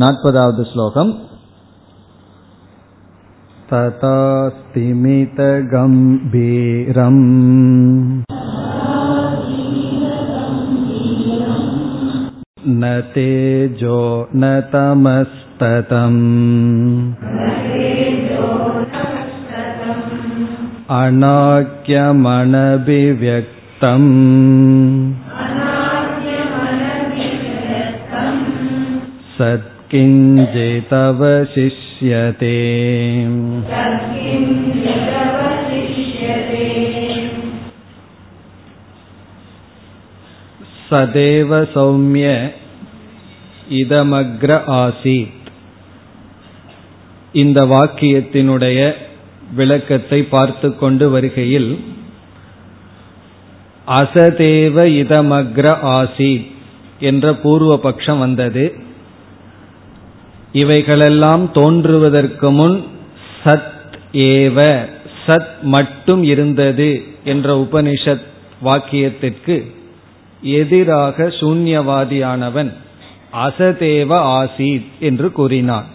नापदावद् श्लोकम् ततास्तिमितगम्भीरम् न तेजो न तमस्ततम् अनाख्यमनभिव्यक्तम् सत् सत्किञ्चितवशिष्यते சதேவ சௌமிய இதமக்ர ஆசீத் இந்த வாக்கியத்தினுடைய விளக்கத்தை பார்த்து கொண்டு வருகையில் அசதேவ இதமக்ர ஆசீத் என்ற பூர்வ பட்சம் வந்தது இவைகளெல்லாம் தோன்றுவதற்கு முன் சத் ஏவ சத் மட்டும் இருந்தது என்ற உபனிஷத் வாக்கியத்திற்கு எதிராக சூன்யவாதியானவன் அசதேவ ஆசீத் என்று கூறினான்.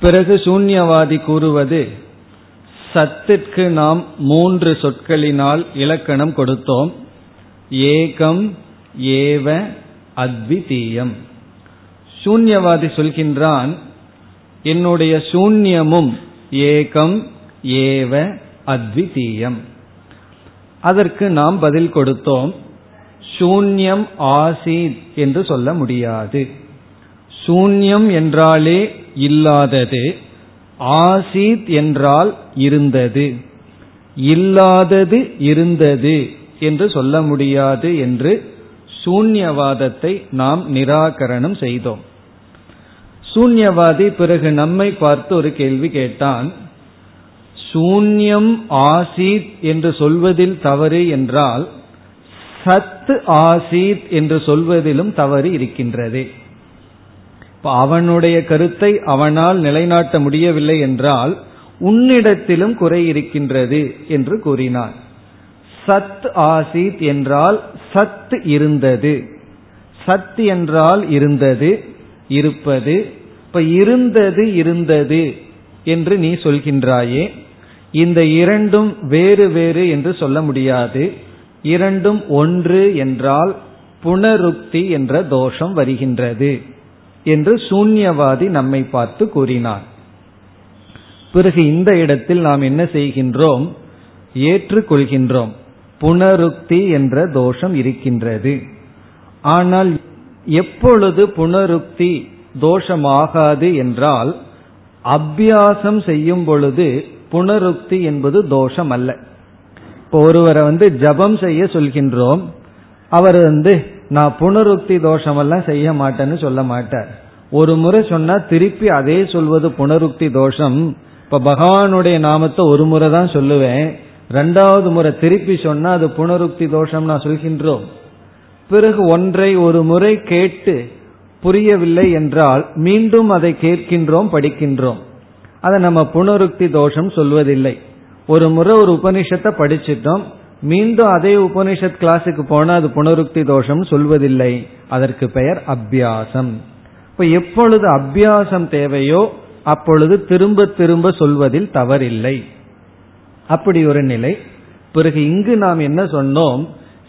பிறகு சூன்யவாதி கூறுவது சத்திற்கு நாம் மூன்று சொற்களினால் இலக்கணம் கொடுத்தோம். ஏகம் ஏவ அத்விதீயம். சூன்யவாதி சொல்கின்றான் என்னுடைய சூன்யமும் ஏகம் ஏவ அத்விதீயம். அதற்கு நாம் பதில் கொடுத்தோம் சூன்யம் ஆசீத் என்று சொல்ல முடியாது. சூன்யம் என்றாலே இல்லாதது ஆசீத் என்றால் இருந்தது. இல்லாதது இருந்தது என்று சொல்ல முடியாது என்று சூன்யவாதத்தை நாம் நிராகரணம் செய்தோம். சூன்யவாதி பிறகு நம்மை பார்த்து ஒரு கேள்வி கேட்டான். சூன்யம் ஆசீத் என்று சொல்வதில் தவறு என்றால் சத் ஆசீத் என்று சொல்வதிலும் தவறு இருக்கின்றது. அவனுடைய கருத்தை அவனால் நிலைநாட்ட முடியவில்லை என்றால் உன்னிடத்திலும் குறை இருக்கின்றது என்று கூறினான். சத் ஆசீத் என்றால் சத் இருந்தது. சத் என்றால் இருந்தது இருப்பது இப்ப இருந்தது இருந்தது என்று நீ சொல்கின்றாயே இந்த இரண்டும் வேறு வேறு என்று சொல்ல முடியாது. இரண்டும் ஒன்று என்றால் புனருக்தி என்ற தோஷம் வருகின்றது என்று சூன்யவாதி நம்மை பார்த்து கூறினார். பிறகு இந்த இடத்தில் நாம் என்ன செய்கின்றோம்? ஏற்றுக்கொள்கின்றோம். புனருக்தி என்ற தோஷம் இருக்கின்றது. ஆனால் எப்பொழுது புனருக்தி தோஷமாகாது என்றால் அபியாசம் செய்யும் பொழுது புனருக்தி என்பது தோஷம் அல்ல இப்போ ஒருவரை வந்து ஜபம் செய்ய சொல்கின்றோம். அவர் வந்து நான் புனருக்தி தோஷமெல்லாம் செய்ய மாட்டேன்னு சொல்ல மாட்டார். ஒரு முறை சொன்னா திருப்பி அதே சொல்வது புனருக்தி தோஷம். இப்ப பகவானுடைய நாமத்தை ஒரு முறை தான் சொல்லுவேன். ரெண்டாவது முறை திருப்பி சொன்னா அது புனருக்தி தோஷம் நான் சொல்கின்றோம். பிறகு ஒன்றை ஒரு முறை கேட்டு புரியவில்லை என்றால் மீண்டும் அதை கேட்கின்றோம் படிக்கின்றோம். அதை நம்ம புனருக்தி தோஷம் சொல்வதில்லை. ஒரு முறை ஒரு உபனிஷத்தை படிச்சிட்டோம். மீண்டும் அதே உபனிஷத் கிளாஸுக்கு போனால் அது புனருக்தி தோஷம் சொல்வதில்லை. அதற்கு பெயர் அபியாசம். இப்ப எப்பொழுது அபியாசம் தேவையோ அப்பொழுது திரும்ப திரும்ப சொல்வதில் தவறில்லை. அப்படி ஒரு நிலை. பிறகு இங்கு நாம் என்ன சொன்னோம்?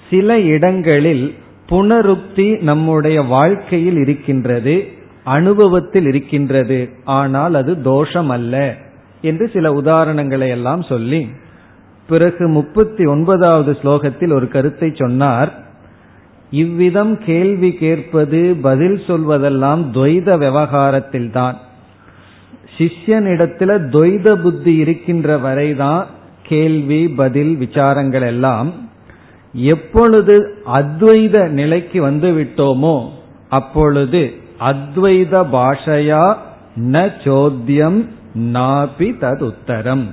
சில இடங்களில் புனருக்தி நம்முடைய வாழ்க்கையில் இருக்கின்றது அனுபவத்தில் இருக்கின்றது ஆனால் அது தோஷம் அல்ல என்று சில உதாரணங்களை எல்லாம் சொல்லி பிறகு முப்பத்தி ஒன்பதாவது ஸ்லோகத்தில் ஒரு கருத்தை சொன்னார். இவ்விதம் கேள்வி கேட்பது பதில் சொல்வதெல்லாம் துவைத விவகாரத்தில் தான். சிஷ்யனிடத்துல துவைத புத்தி இருக்கின்ற வரைதான் கேள்வி பதில் விசாரங்கள் எல்லாம் எப்பொழுது அத்வைத நிலைக்கு வந்து விட்டோமோ அப்பொழுது அத்வைத பாஷையா ந சோத்தியம் நாபி ததுத்தரம்.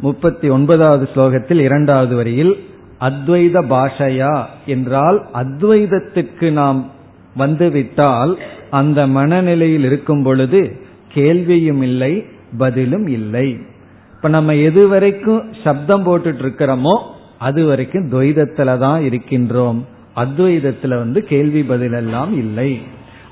முப்பத்தி ஒன்பதாவது ஸ்லோகத்தில் இரண்டாவது வரியில் அத்வைத பாஷையா என்றால் அத்வைதத்துக்கு நாம் வந்துவிட்டால் அந்த மனநிலையில் இருக்கும் பொழுது கேள்வியும் இல்லை பதிலும் இல்லை. இப்ப நம்ம எதுவரைக்கும் சப்தம் போட்டுட்டு இருக்கிறோமோ அது வரைக்கும் துவைதத்துல தான் இருக்கின்றோம். அத்வைதத்துல வந்து கேள்வி பதில் எல்லாம் இல்லை.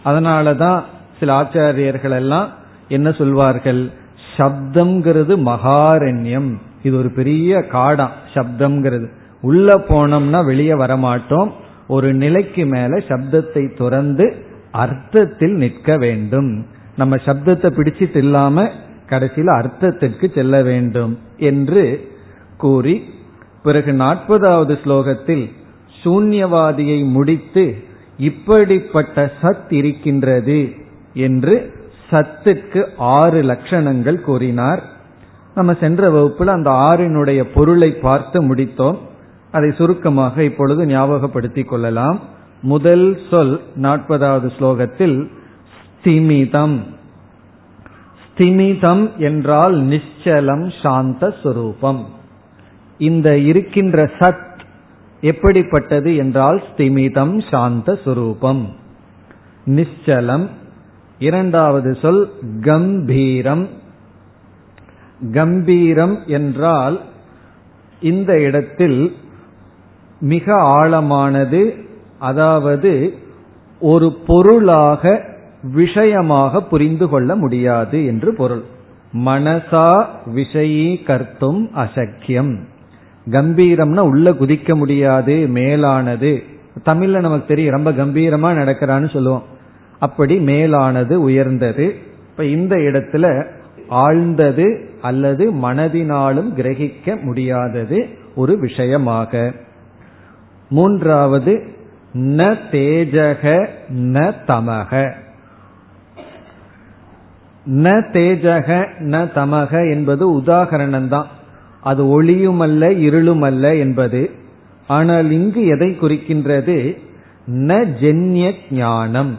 அதனாலதான் சில ஆச்சாரியர்கள் எல்லாம் என்ன சொல்வார்கள்? சப்தம்ங்கிறது மகாரண்யம். இது ஒரு பெரிய காடா சப்தம்ங்கிறது. உள்ள போனோம்னா வெளியே வரமாட்டோம். ஒரு நிலைக்கு மேல சப்தத்தை துறந்து அர்த்தத்தில் நிற்க வேண்டும். நம்ம சப்தத்தை பிடிச்சிட்டு இல்லாம கடைசியில் அர்த்தத்திற்கு செல்ல வேண்டும் என்று கூறி பிறகு நாற்பதாவது ஸ்லோகத்தில் சூன்யவாதியை முடித்து இப்படிப்பட்ட சத் இருக்கின்றது என்று சத்துக்கு ஆறு லட்சணங்கள் கூறினார். நம்ம சென்ற வகுப்புல அந்த ஆறினுடைய பொருளை பார்த்து முடித்தோம். அதை சுருக்கமாக இப்பொழுது ஞாபகப்படுத்திக் கொள்ளலாம். முதல் சொல் நாற்பதாவது ஸ்லோகத்தில் ஸ்திமிதம். ஸ்திமிதம் என்றால் நிச்சலம் சாந்த சுரூபம். இந்த இருக்கின்ற சத் எப்படிப்பட்டது என்றால் ஸ்திமிதம் சாந்த சுரூபம். நிச்சலம். இரண்டாவது சொல் கம்பீரம். கம்பீரம் என்றால் இந்த இடத்தில் மிக ஆழமானது அதாவது ஒரு பொருளாக விஷயமாக புரிந்து கொள்ள முடியாது என்று பொருள். மனசா விஷயீ கர்த்தும் அசக்கியம். கம்பீரம்னா உள்ள குதிக்க முடியாது மேலானது. தமிழ்ல நமக்கு தெரியும் ரொம்ப கம்பீரமா நடக்கிறான்னு சொல்லுவோம். அப்படி மேலானது உயர்ந்தது. இப்ப இந்த இடத்துல ஆழ்ந்தது அல்லது மனதினாலும் கிரகிக்க முடியாதது ஒரு விஷயமாக. மூன்றாவது ந தேஜக ந தமக. ந தேஜக ந தமக என்பது உதாகரணம் தான் அது ஒளியும் அல்ல இருளும் அல்ல என்பது. ஆனால் இங்கு எதை குறிக்கின்றது? ந ஜென்ய ஞானம்.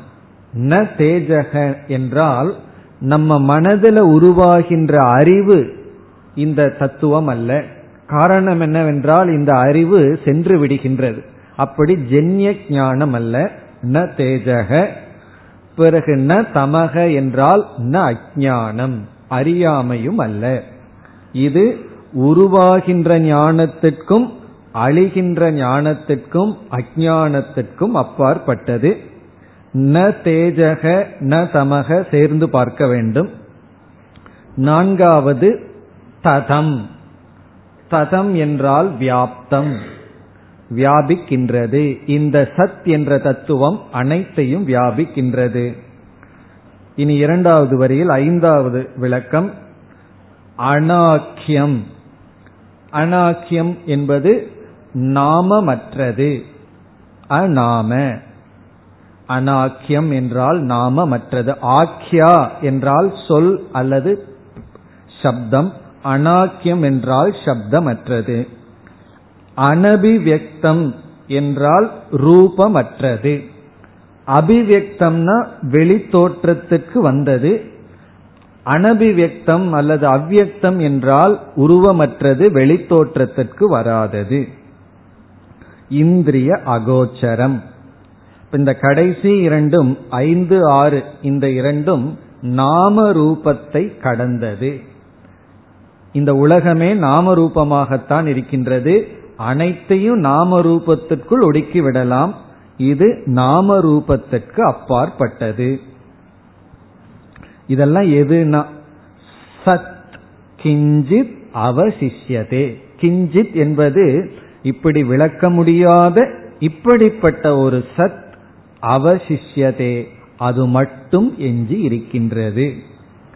ந தேஜக என்றால் நம்ம மனதில் உருவாகின்ற அறிவு இந்த தத்துவம் அல்ல. காரணம் என்னவென்றால் இந்த அறிவு சென்று விடுகின்றது. அப்படி ஜென்ய ஞானம் அல்ல. ந தேஜக. பிறகு ந தமக என்றால் ந அஜானம் அறியாமையும் அல்ல. இது உருவாகின்ற ஞானத்திற்கும் அழிகின்ற ஞானத்திற்கும் அஜானத்திற்கும் அப்பாற்பட்டது. ந தேஜக ந தமக சேர்ந்து பார்க்க வேண்டும். நான்காவது ததம். ததம் என்றால் வியாப்தம் வியாபிக்கின்றது. இந்த சத் என்ற தத்துவம் அனைத்தையும் வியாபிக்கின்றது. இனி இரண்டாவது வரியில் ஐந்தாவது விளக்கம். அனாக்கியம் அனாக்கியம் என்பது நாமமற்றது. அநாம. அனாக்கியம் என்றால் நாமமற்றது. ஆக்கியா என்றால் சொல் அல்லது சப்தம். அனாக்கியம் என்றால் சப்தமற்றது. அனபிவியக்தம் என்றால் ரூபமற்றது. அபிவியக்தம்னா வெளித்தோற்றத்துக்கு வந்தது. அனபிவியக்தம் அல்லது அவ்வியக்தம் என்றால் உருவமற்றது வெளித்தோற்றத்திற்கு வராதது. இந்திரிய அகோச்சரம். இந்த கடைசி இரண்டும் ஐந்து ஆறு இந்த இரண்டும் நாம ரூபத்தை கடந்தது. இந்த உலகமே நாம ரூபமாகத்தான் இருக்கின்றது. அனைத்தையும் நாம ரூபத்திற்குள் ஒடுக்கி விடலாம். இது நாம ரூபத்திற்கு அப்பாற்பட்டது. இதெல்லாம் எதுனா சத் கிஞ்சித் அவசிஷ்யதே. கிஞ்சித் என்பது இப்படி விளக்க முடியாத இப்படிப்பட்ட ஒரு சத் அவசிஷ்யதே. அது மட்டும் எஞ்சி இருக்கின்றது.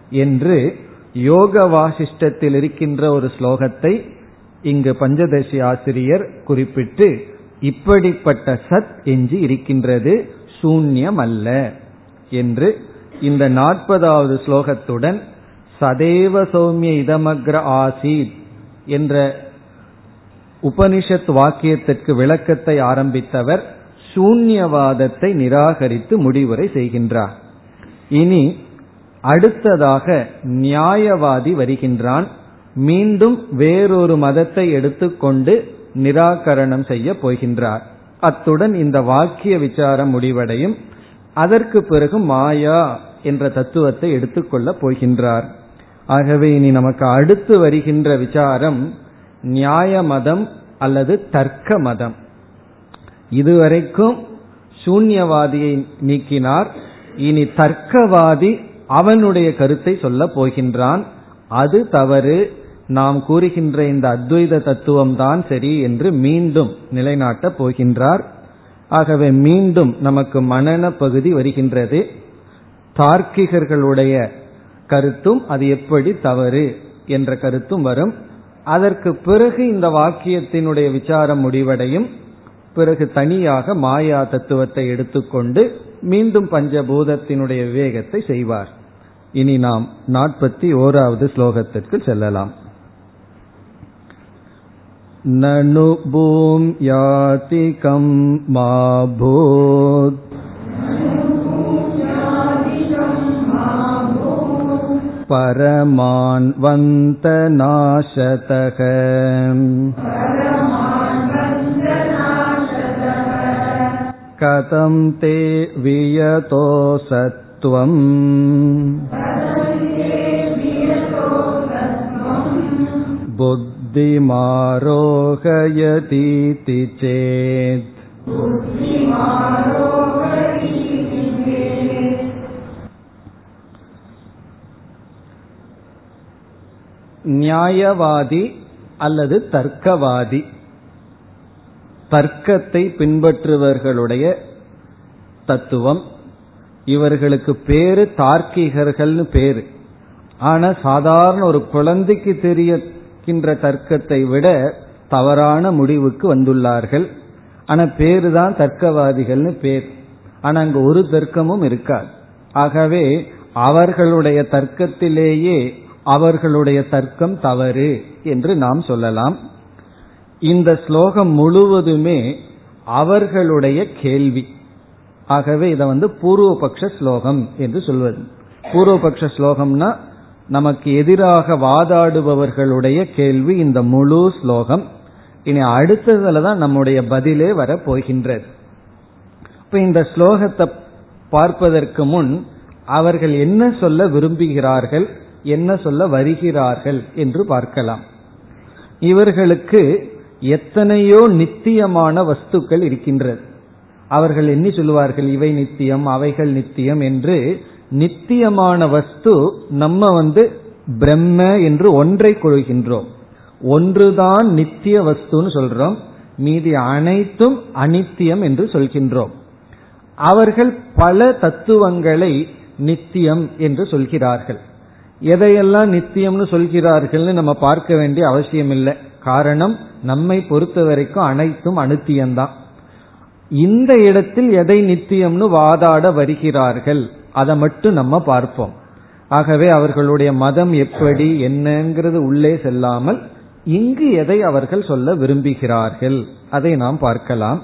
என்று யோக வாசிஷ்டத்தில் இருக்கின்ற ஒரு ஸ்லோகத்தை இங்கு பஞ்சதசி ஆசிரியர் குறிப்பிட்டு இப்படிப்பட்ட சத் எஞ்சி இருக்கின்றது சூன்யம் அல்ல என்று இந்த நாற்பதாவது ஸ்லோகத்துடன் சதேவ சௌமிய இதமக்ர ஆசீத் என்ற உபனிஷத் வாக்கியத்திற்கு விளக்கத்தை ஆரம்பித்தவர் சூன்யவாதத்தை நிராகரித்து முடிவுரை செய்கின்றார். இனி அடுத்ததாக நியாயவாதி வருகின்றான். மீண்டும் வேறொரு மதத்தை எடுத்துக்கொண்டு நிராகரணம் செய்ய போகின்றார். அத்துடன் இந்த வாக்கிய விசாரம் முடிவடையும். அதற்கு பிறகு மாயா என்ற தத்துவத்தை எடுத்துக்கொள்ளப் போகின்றார். ஆகவே இனி நமக்கு அடுத்து வருகின்ற விசாரம் நியாய மதம் அல்லது தர்க்க மதம் இதுவரைக்கும் சூன்யவாதியை நீக்கினார். இனி தர்க்கவாதி அவனுடைய கருத்தை சொல்ல போகின்றான். அது தவறு. நாம் கூறுகின்ற இந்த அத்வைத தத்துவம் தான் சரி என்று மீண்டும் நிலைநாட்டப் போகின்றார். ஆகவே மீண்டும் நமக்கு மனன பகுதி வருகின்றது. தார்க்கிகர்களுடைய கருத்தும் அது எப்படி தவறு என்ற கருத்தும் வரும் அதற்கு பிறகு இந்த வாக்கியத்தினுடைய விசாரம் முடிவடையும் பிறகு தனியாக மாயா தத்துவத்தை எடுத்துக்கொண்டு மீண்டும் பஞ்சபூதத்தினுடைய விவேகத்தை செய்வார் இனி நாம் நாற்பத்தி ஓராவது ஸ்லோகத்திற்கு செல்லலாம் ननु भूम्यातिकं मा भूत् परमान्वन्तनाशतः कथं ते वियतो सत्त्वम् बुद्धिमारोहयतीति चेत् நியாயவாதி அல்லது தர்க்கவாதி. தர்க்கத்தை பின்பற்றுபவர்களுடைய தத்துவம். இவர்களுக்கு பேரு தார்க்கிகர்கள்னு பேரு. ஆனா சாதாரண ஒரு குழந்தைக்கு தெரியக்கின்ற தர்க்கத்தை விட தவறான முடிவுக்கு வந்துள்ளார்கள். ஆனா பேரு தான் தர்க்கவாதிகள்னு பேர். ஆனா அங்கு ஒரு தர்க்கமும் இருக்காது. ஆகவே அவர்களுடைய தர்க்கத்திலேயே அவர்களுடைய தர்க்கம் தவறு என்று நாம் சொல்லலாம். இந்த ஸ்லோகம் முழுவதுமே அவர்களுடைய கேள்வி. ஆகவே இதை வந்து பூர்வபக்ஷ ஸ்லோகம் என்று சொல்வது. பூர்வபக்ஷ ஸ்லோகம்னா நமக்கு எதிராக வாதாடுபவர்களுடைய கேள்வி இந்த முழு ஸ்லோகம். இனி அடுத்ததுல தான் நம்முடைய பதிலே வர போகின்றது. இப்ப இந்த ஸ்லோகத்தை பார்ப்பதற்கு முன் அவர்கள் என்ன சொல்ல விரும்புகிறார்கள்? என்ன சொல்ல வருகிறார்கள் என்று பார்க்கலாம். இவர்களுக்கு எத்தனையோ நித்தியமான வஸ்துக்கள் இருக்கின்றது. அவர்கள் எண்ணி சொல்லுவார்கள்? இவை நித்தியம் அவைகள் நித்தியம் என்று நித்தியமான வஸ்து நம்ம வந்து பிரம்ம என்று ஒன்றை கொள்கின்றோம். ஒன்றுதான் நித்திய வஸ்துன்னு சொல்றோம். மீதி அனைத்தும் அனித்தியம் என்று சொல்கின்றோம். அவர்கள் பல தத்துவங்களை நித்தியம் என்று சொல்கிறார்கள். எதையெல்லாம் நித்தியம்னு சொல்கிறார்கள்னு நம்ம பார்க்க வேண்டிய அவசியம் இல்லை. காரணம் நம்மை பொறுத்த வரைக்கும் அனைத்தும் அனுத்தியம்தான். இந்த இடத்தில் எதை நித்தியம்னு வாதாட வருகிறார்கள் அதை மட்டும் நம்ம பார்ப்போம். ஆகவே அவர்களுடைய மதம் எப்படி என்னங்கிறது உள்ளே செல்லாமல் இங்கு எதை அவர்கள் சொல்ல விரும்புகிறார்கள் அதை நாம் பார்க்கலாம்.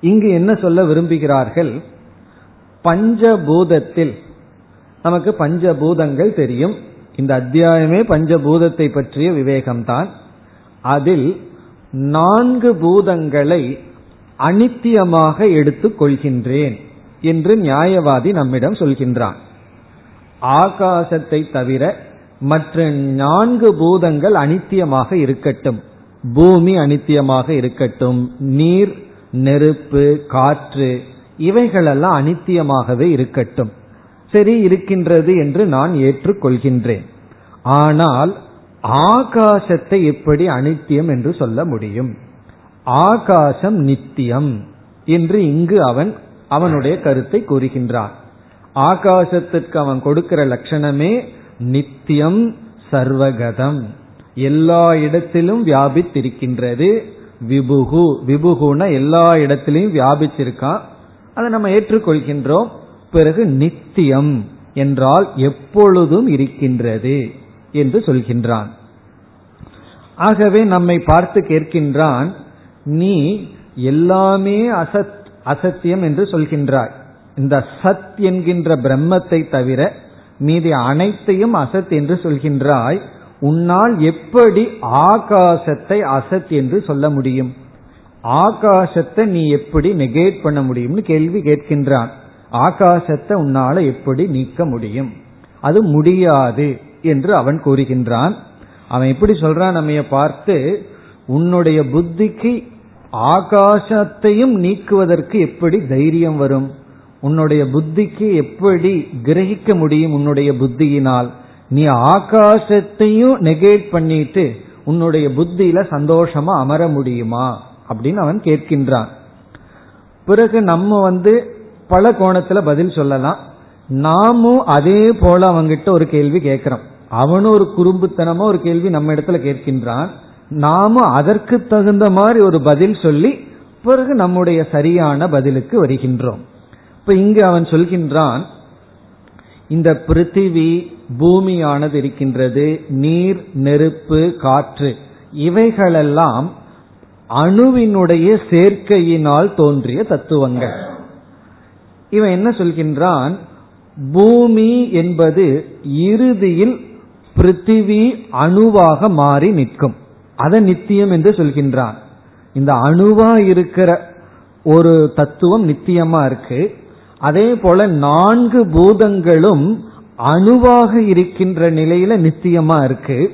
இங்கு என்ன சொல்ல விரும்புகிறார்கள்? பஞ்சபூதத்தில் நமக்கு பஞ்சபூதங்கள் தெரியும். இந்த அத்தியாயமே பஞ்சபூதத்தை பற்றிய விவேகம்தான். அதில் நான்கு பூதங்களை அனித்தியமாக எடுத்துக் கொள்கின்றேன் என்று நியாயவாதி நம்மிடம் சொல்கின்றான். ஆகாசத்தை தவிர மற்ற நான்கு பூதங்கள் அனித்தியமாக இருக்கட்டும். பூமி அனித்தியமாக இருக்கட்டும். நீர் நெருப்பு காற்று இவைகளெல்லாம் அனித்தியமாகவே இருக்கட்டும். சரி இருக்கின்றது என்று நான் ஏற்றுக்கொள்கின்றேன். ஆனால் ஆகாசத்தை எப்படி அனித்தியம் என்று சொல்ல முடியும்? ஆகாசம் நித்தியம் என்று இங்கு அவன் அவனுடைய கருத்தை கூறுகின்றான். ஆகாசத்திற்கு அவன் கொடுக்கிற லட்சணமே நித்தியம் சர்வகதம். எல்லா இடத்திலும் வியாபித்திருக்கின்றது விபுகு. விபுகுன எல்லா இடத்திலையும் வியாபிச்சிருக்கான் அதை நம்ம ஏற்றுக்கொள்கின்றோம். பிறகு நித்தியம் என்றால் எப்பொழுதும் இருக்கின்றது என்று சொல்கின்றான். ஆகவே நம்மை பார்த்து கேட்கின்றான் நீ எல்லாமே அசத் அசத்தியம் என்று சொல்கின்றாய். இந்த சத் என்கின்ற பிரம்மத்தை தவிர மீதி அனைத்தையும் அசத் என்று சொல்கின்றாய். உன்னால் எப்படி ஆகாசத்தை அசத் என்று சொல்ல முடியும்? ஆகாசத்தை நீ எப்படி நெகேட் பண்ண முடியும்னு கேள்வி கேட்கின்றான். ஆகாசத்தை உன்னால எப்படி நீக்க முடியும்? அது முடியாது என்று அவன் கூறுகின்றான். அவன் எப்படி சொல்றான் நம்ம பார்த்து உன்னுடைய புத்திக்கு ஆகாசத்தையும் நீக்குவதற்கு எப்படி தைரியம் வரும்? உன்னுடைய புத்திக்கு எப்படி கிரகிக்க முடியும் உன்னுடைய புத்தியினால்? நீ ஆகாசத்தையும் நெகேட் பண்ணிட்டு உன்னுடைய புத்தியில சந்தோஷமா அமர முடியுமா? அப்படின்னு அவன் கேட்கின்றான். பிறகு நம்ம வந்து பல கோணத்துல பதில் சொல்லலாம். நாமும் அதே போல அவங்கிட்ட ஒரு கேள்வி கேட்கிறோம். அவனும் ஒரு குறும்புத்தனமா ஒரு கேள்வி நம்ம இடத்துல கேட்கின்றான். நாமும் அதற்கு தகுந்த மாதிரி ஒரு பதில் சொல்லி பிறகு நம்முடைய சரியான பதிலுக்கு வருகின்றோம். இப்ப இங்கு அவன் சொல்கின்றான் இந்த பிருத்திவி பூமியானது இருக்கின்றது நீர் நெருப்பு காற்று இவைகளெல்லாம் அணுவினுடைய சேர்க்கையினால் தோன்றிய தத்துவங்கள். இவன் என்ன சொல்கின்றான்? பூமி என்பது இறுதியில் பிருத்திவி அணுவாக மாறி நிற்கும். அதை நித்தியம் என்று சொல்கின்றான். இந்த அணுவா இருக்கிற ஒரு தத்துவம் நித்தியமா இருக்கு. அதே போல நான்கு பூதங்களும் அணுவாக இருக்கின்ற நிலையில நித்தியமா இருக்கு.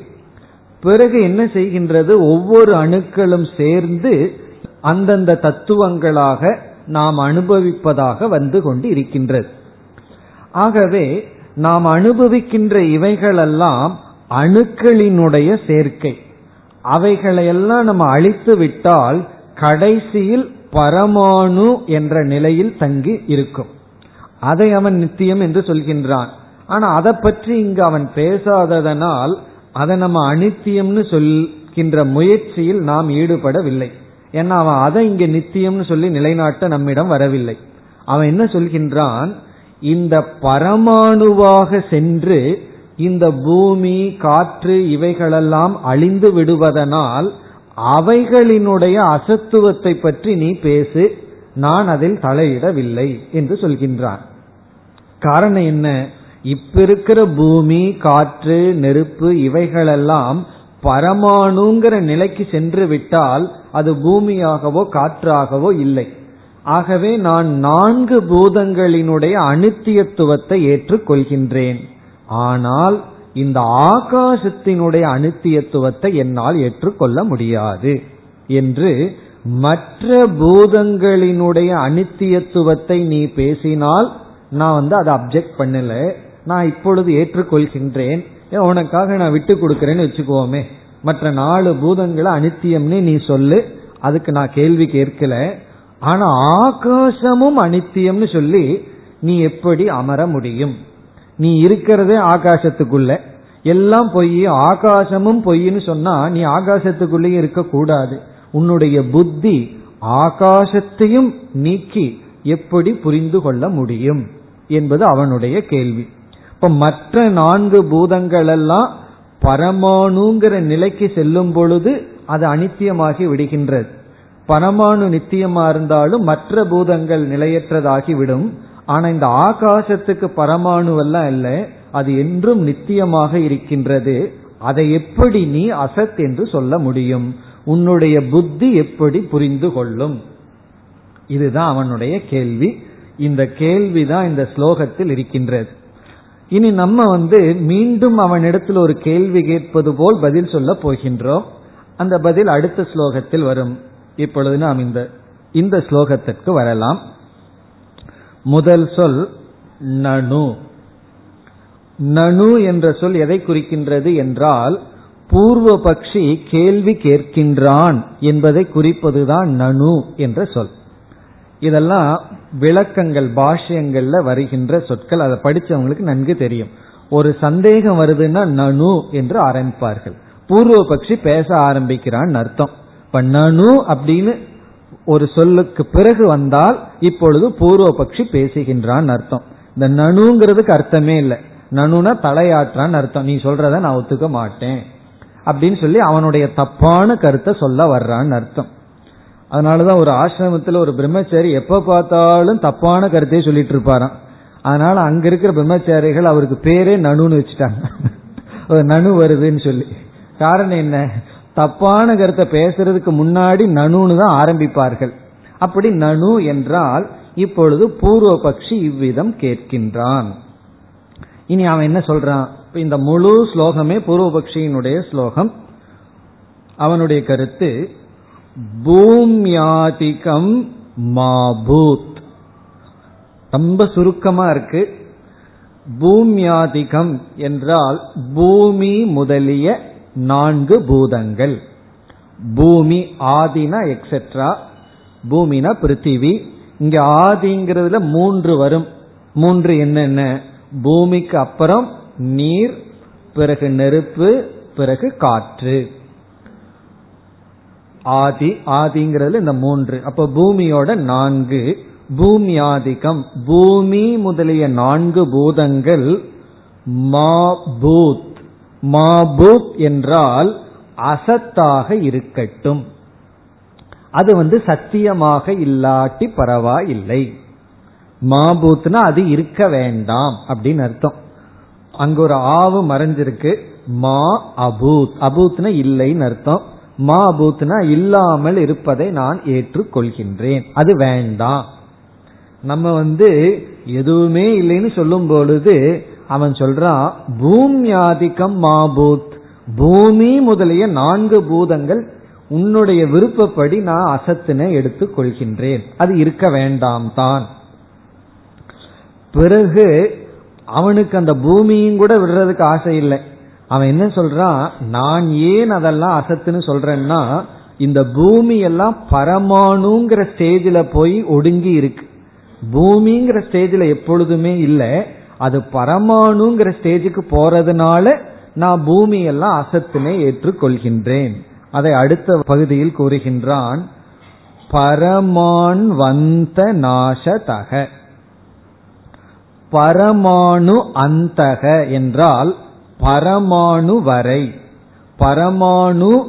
பிறகு என்ன செய்கின்றது? ஒவ்வொரு அணுக்களும் சேர்ந்து அந்தந்த தத்துவங்களாக நாம் அனுபவிப்பதாக வந்து கொண்டு இருக்கின்றது ஆகவே நாம் அனுபவிக்கின்ற இவைகளெல்லாம் அணுக்களினுடைய சேர்க்கை. அவைகளையெல்லாம் நம்ம அழித்து விட்டால் கடைசியில் பரமாணு என்ற நிலையில் தங்கி இருக்கும். அதை அவன் நித்தியம் என்று சொல்கின்றான். ஆனா அதை பற்றி இங்கு அவன் பேசாததனால் அதை நம்ம அனித்தியம்னு சொல்கின்ற முயற்சியில் நாம் ஈடுபடவில்லை. ஏன்னா அவன் அதை இங்க நித்தியம்னு சொல்லி நிலைநாட்ட நம்மிடம் வரவில்லை. அவன் என்ன சொல்கின்றான்? இந்த பரமாணுவாக சென்று இந்த பூமி காற்று இவைகளெல்லாம் அழிந்து விடுவதனால் அவைகளினுடைய அசத்துவத்தை பற்றி நீ பேசு நான் அதில் தலையிடவில்லை என்று சொல்கின்றான். காரணம் என்ன? இப்ப இருக்கிற பூமி காற்று நெருப்பு இவைகளெல்லாம் பரமாணுங்கிற நிலைக்கு சென்று விட்டால் அது பூமியாகவோ காற்றாகவோ இல்லை. ஆகவே நான் நான்கு பூதங்களினுடைய அனித்தியத்துவத்தை ஏற்றுக்கொள்கின்றேன். ஆனால் இந்த ஆகாசத்தினுடைய அனித்தியத்துவத்தை என்னால் ஏற்றுக்கொள்ள முடியாது என்று மற்ற பூதங்களினுடைய அனித்தியத்துவத்தை நீ பேசினால் நான் வந்து அதை அப்செக்ட் பண்ணல. நான் இப்பொழுது ஏற்றுக்கொள்கின்றேன். உனக்காக நான் விட்டு கொடுக்கறேன்னு வச்சுக்கோமே. மற்ற நாலு பூதங்களை அனித்தியம்னு நீ சொல்லு. அதுக்கு நான் கேள்வி கேட்கல. ஆனா ஆகாசமும் அனித்தியம்னு சொல்லி நீ எப்படி அமர முடியும்? நீ இருக்கிறதே ஆகாசத்துக்குள்ள. எல்லாம் பொய் ஆகாசமும் பொய்ன்னு சொன்னா நீ ஆகாசத்துக்குள்ளேயும் இருக்கக்கூடாது. உன்னுடைய புத்தி ஆகாசத்தையும் நீக்கி எப்படி புரிந்து கொள்ள முடியும்? என்பது அவனுடைய கேள்வி. இப்ப மற்ற நான்கு பூதங்கள் எல்லாம் பரமாணுங்கிற நிலைக்கு செல்லும் பொழுது அது அனித்தியமாகி விடுகின்றது. பரமாணு நித்தியமா இருந்தாலும் மற்ற பூதங்கள் நிலையற்றதாகி விடும் ஆனா இந்த ஆகாசத்துக்கு பரமாணுவெல்லாம் இல்லை அது என்றும் நித்தியமாக இருக்கின்றது. அதை எப்படி நீ அசத் என்று சொல்ல முடியும்? உன்னுடைய புத்தி எப்படி புரிந்து கொள்ளும்? இதுதான் அவனுடைய கேள்வி. இந்த கேள்விதான் இந்த ஸ்லோகத்தில் இருக்கின்றது. இனி நம்ம வந்து மீண்டும் அவனிடத்தில் ஒரு கேள்வி கேட்பது போல் பதில் சொல்ல போகின்றோம். அந்த பதில் அடுத்த ஸ்லோகத்தில் வரும். இப்பொழுது நாம் இந்த இந்த ஸ்லோகத்திற்கு வரலாம். முதல் சொல் நனு. நனு என்ற சொல் எதை குறிக்கின்றது என்றால் பூர்வ பக்ஷி கேள்வி கேட்கின்றான் என்பதை குறிப்பதுதான் நனு என்ற சொல். இதெல்லாம் விளக்கங்கள் பாஷ்யங்கள்ல வருகின்ற சொற்கள். அதை படிச்சவங்களுக்கு நன்கு தெரியும். ஒரு சந்தேகம் வருதுன்னா நனு என்று ஆரம்பிப்பார்கள். பூர்வ பட்சி பேச ஆரம்பிக்கிறான் அர்த்தம். இப்ப நனு அப்படின்னு ஒரு சொல்லுக்கு பிறகு வந்தால் இப்பொழுது பூர்வ பட்சி பேசுகின்றான் அர்த்தம். இந்த நனுங்கிறதுக்கு அர்த்தமே இல்லை. நனுனா தலையாற்றான்னு அர்த்தம். நீ சொல்றத நான் ஒத்துக்க மாட்டேன். அப்படின்னு சொல்லி அவனுடைய தப்பான கருத்தை சொல்ல வர்றான்னு அர்த்தம். அதனாலதான் ஒரு ஆசிரமத்தில் ஒரு பிரம்மச்சாரி எப்ப பார்த்தாலும் தப்பான கருத்தையே சொல்லிட்டு இருப்பாராம். அதனால அங்க இருக்கிற பிரம்மச்சாரிகள் அவருக்கு பேரே நனுன்னு வச்சுட்டாங்க. ஒரு நனு வருதுன்னு சொல்லி. காரணம் என்ன? தப்பான கருத்தை பேசுறதுக்கு முன்னாடி நனுன்னு தான் ஆரம்பிப்பார்கள். அப்படி நனு என்றால் இப்பொழுது பூர்வ பக்ஷி இவ்விதம் கேட்கின்றான். இனி அவன் என்ன சொல்றான்? இந்த முழு ஸ்லோகமே பூர்வபக்ஷியினுடைய ஸ்லோகம். அவனுடைய கருத்து பூம்யாதிகம் மாபூத். ரொம்ப சுருக்கமா இருக்கு. பூம்யாதிகம் என்றால் பூமி முதலிய நான்கு பூதங்கள். பூமி ஆதினா எக்ஸெட்ரா பூமினா பிருத்திவி. இங்க ஆதிங்கிறதுல மூன்று வரும். மூன்று என்னென்ன பூமிக்கு அப்புறம் நீர் பிறகு நெருப்பு பிறகு காற்று. ஆதி ஆதிங்கிறது இந்த மூன்று. அப்ப பூமியோட நான்கு பூமியாதிக்கம். பூமி முதலிய நான்கு பூதங்கள் மாபூத். மாபூத் என்றால் அசத்தாக இருக்கட்டும். அது வந்து சத்தியமாக இல்லாட்டி பரவாயில்லை. மாபூத்னா அது இருக்க வேண்டாம் அப்படின்னு அர்த்தம். அங்க ஒரு ஆவு மறைஞ்சிருக்கு. மா அபூத். அபூத்னா இல்லைன்னு அர்த்தம். மாபூத்னா இல்லாமல் இருப்பதை நான் ஏற்றுக்கொள்கின்றேன். அது வேண்டாம். நம்ம வந்து எதுவுமே இல்லைன்னு சொல்லும் பொழுது அவன் சொல்றான் பூமியாதிக்கம் மாபூத். பூமி முதலிய நான்கு பூதங்கள் உன்னுடைய விருப்பப்படி நான் அசத்தினை எடுத்துக் கொள்கின்றேன் அது இருக்க வேண்டாம் தான். பிறகு அவனுக்கு அந்த பூமியும் கூட விடுறதுக்கு ஆசை இல்லை. அவன் என்ன சொல்றான் நான் ஏன் அதெல்லாம் அசத்துன்னு சொல்றேன்னா இந்த பூமி எல்லாம் பரமாணுங்கிற ஸ்டேஜில் போய் ஒடுங்கி இருக்கு. பூமிங்கிற ஸ்டேஜில் எப்பொழுதுமே இல்லை. அது பரமாணுங்கிற ஸ்டேஜுக்கு போறதுனால நான் பூமியெல்லாம் அசத்தினை ஏற்றுக்கொள்கின்றேன். அதை அடுத்த பகுதியில் கூறுகின்றான் பரமான் வந்த நாசதக. பரமாணு அந்தக என்றால் பரமாணு வரை பரமாணு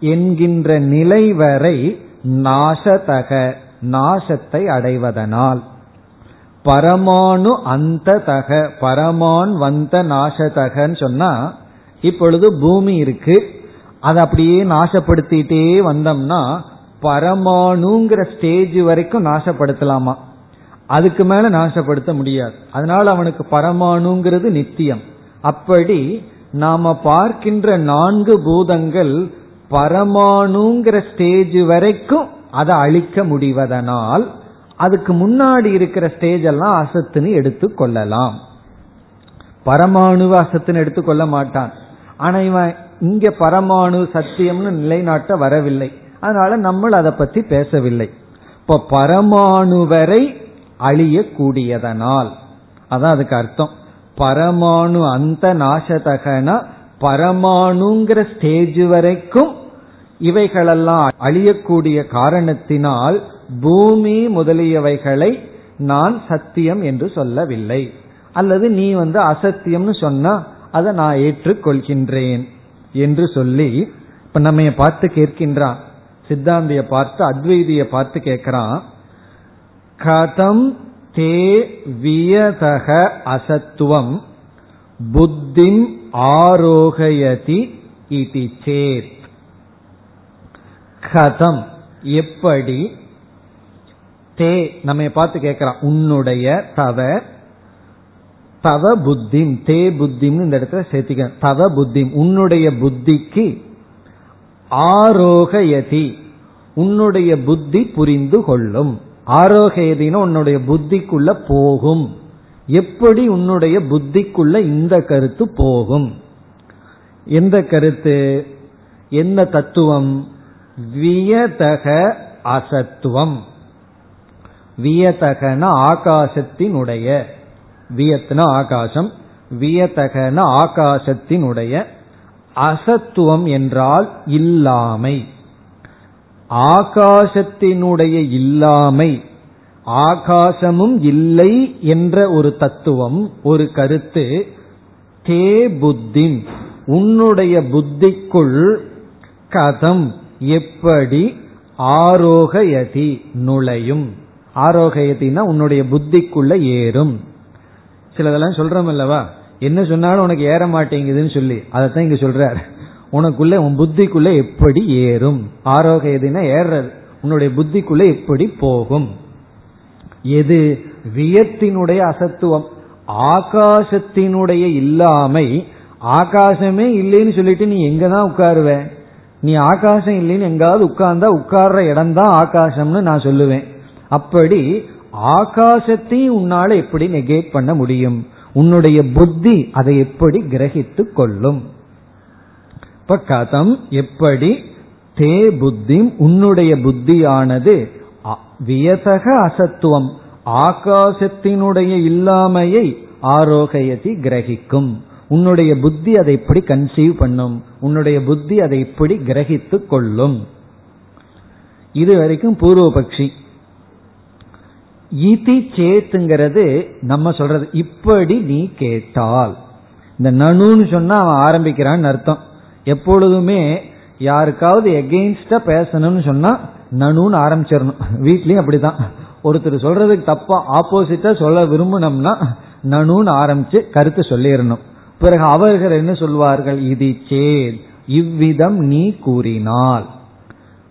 என்கின்ற நிலை வரை நாசதக நாசத்தை அடைவதனால். பரமாணு அந்த தக பரமான் வந்த நாசதகன்னு சொன்னா இப்பொழுது பூமி இருக்கு அதை அப்படியே நாசப்படுத்திட்டே வந்தோம்னா பரமாணுங்கிற ஸ்டேஜ் வரைக்கும் நாசப்படுத்தலாமா? அதுக்கு மேல நாசப்படுத்த முடியாது. அதனால அவனுக்கு பரமாணுங்கிறது நித்தியம். அப்படி நாம பார்க்கின்ற நான்கு பூதங்கள் பரமாணுங்கிற ஸ்டேஜ் வரைக்கும் அதை அழிக்க முடிவதனால் அதுக்கு முன்னாடி இருக்கிற ஸ்டேஜ் எல்லாம் அசத்துன்னு எடுத்துக்கொள்ளலாம் பரமாணுவ அசத்துன்னு எடுத்துக்கொள்ள மாட்டான். ஆனா இவன் இங்க பரமாணு சத்தியம்னு நிலைநாட்ட வரவில்லை. அதனால நம்ம அதை பத்தி பேசவில்லை. இப்ப பரமாணு வரை அழியக்கூடியதனால். அதான் அதுக்கு அர்த்தம். பரமாணு அந்த நாசதகனா பரமாணுங்கிற ஸ்டேஜ் வரைக்கும் இவைகளெல்லாம் அழியக்கூடிய காரணத்தினால் பூமி முதலியவைகளை நான் சத்தியம் என்று சொல்லவில்லை. அல்லது நீ வந்து அசத்தியம்னு சொன்னா அதை நான் ஏற்றுக்கொள்கின்றேன் என்று சொல்லி இப்ப நம்ம பார்த்து கேட்கின்றான். சித்தாந்திய பார்த்து அத்வைதிய பார்த்து கேட்கிறான். கதம் தே வியதக அசத்துவம் புத்திம் ஆரோகயதி இதி சேத். கதம் எப்படி? தே நம்ம பார்த்து கேட்கலாம். உன்னுடைய தவ தவ புத்திம் தே புத்திம் இந்த இடத்துல சேர்த்திக்க தவ புத்திம் உன்னுடைய புத்திக்கு ஆரோகயதி உன்னுடைய புத்தி புரிந்து கொள்ளும். ஆரோகேதின்னு உன்னுடைய புத்திக்குள்ள போகும். எப்படி உன்னுடைய புத்திக்குள்ள இந்த கருத்து போகும்? எந்த கருத்து? என்ன தத்துவம்? வியதக அசத்துவம். வியதகன ஆகாசத்தினுடைய வியத்ன ஆகாசம் வியதகன ஆகாசத்தினுடைய அசத்துவம் என்றால் இல்லாமை. ஆகாசத்தினுடைய இல்லாமை ஆகாசமும் இல்லை என்ற ஒரு தத்துவம் ஒரு கருத்து தே புத்தி உன்னுடைய புத்திக்குள் கதம் எப்படி ஆரோகயதி நுழையும்? ஆரோகயத்தின்னா உன்னுடைய புத்திக்குள்ள ஏறும். சிலதெல்லாம் சொல்றோம் அல்லவா? என்ன சொன்னாலும் உனக்கு ஏற மாட்டேங்குதுன்னு சொல்லி அதைத்தான் இங்க சொல்றாரு. உனக்குள்ள உன் புத்திக்குள்ள எப்படி ஏறும்? ஆரோக்கியதுன்னா ஏறுறது. உன்னுடைய புத்திக்குள்ள எப்படி போகும்? எது? வியத்தினுடைய அசத்துவம். ஆகாசத்தினுடைய இல்லாமை. ஆகாசமே இல்லைன்னு சொல்லிட்டு நீ எங்க தான் உட்காருவ? நீ ஆகாசம் இல்லைன்னு எங்காவது உட்கார்ந்தா உட்கார்ற இடம் தான் ஆகாசம்னு நான் சொல்லுவேன். அப்படி ஆகாசத்தையும் உன்னால எப்படி நெகேட் பண்ண முடியும்? உன்னுடைய புத்தி அதை எப்படி கிரகித்து கொள்ளும்? இப்ப கதம் எப்படி? தே புத்தி உன்னுடைய புத்தியானது வியசக அசத்துவம். ஆகாசத்தினுடைய இல்லாமையை ஆரோகயதி கிரகிக்கும். உன்னுடைய புத்தி அதை எப்படி கன்சீவ் பண்ணும்? உன்னுடைய புத்தி அதை எப்படி கிரகித்து கொள்ளும்? இது வரைக்கும் பூர்வபக்ஷி. இதி சேத்துங்கிறது நம்ம சொல்றது. இப்படி நீ கேட்டால். இந்த நனுன்னு சொன்னா அவன் ஆரம்பிக்கிறான்னு அர்த்தம். எப்பொழுதுமே யாருக்காவது எகெயின்ஸ்டா பேசணும்னு சொன்னா நணுன்னு ஆரம்பிச்சிடணும். வீட்லயும் அப்படிதான். ஒருத்தர் சொல்றதுக்கு தப்பா ஆப்போசிட்டா சொல்ல விரும்பினோம்னா நனுன்னு ஆரம்பிச்சு கருத்து சொல்லிடணும். பிறகு அவர்கள் என்ன சொல்வார்கள்? இது சேத் இவ்விதம் நீ கூறினால்.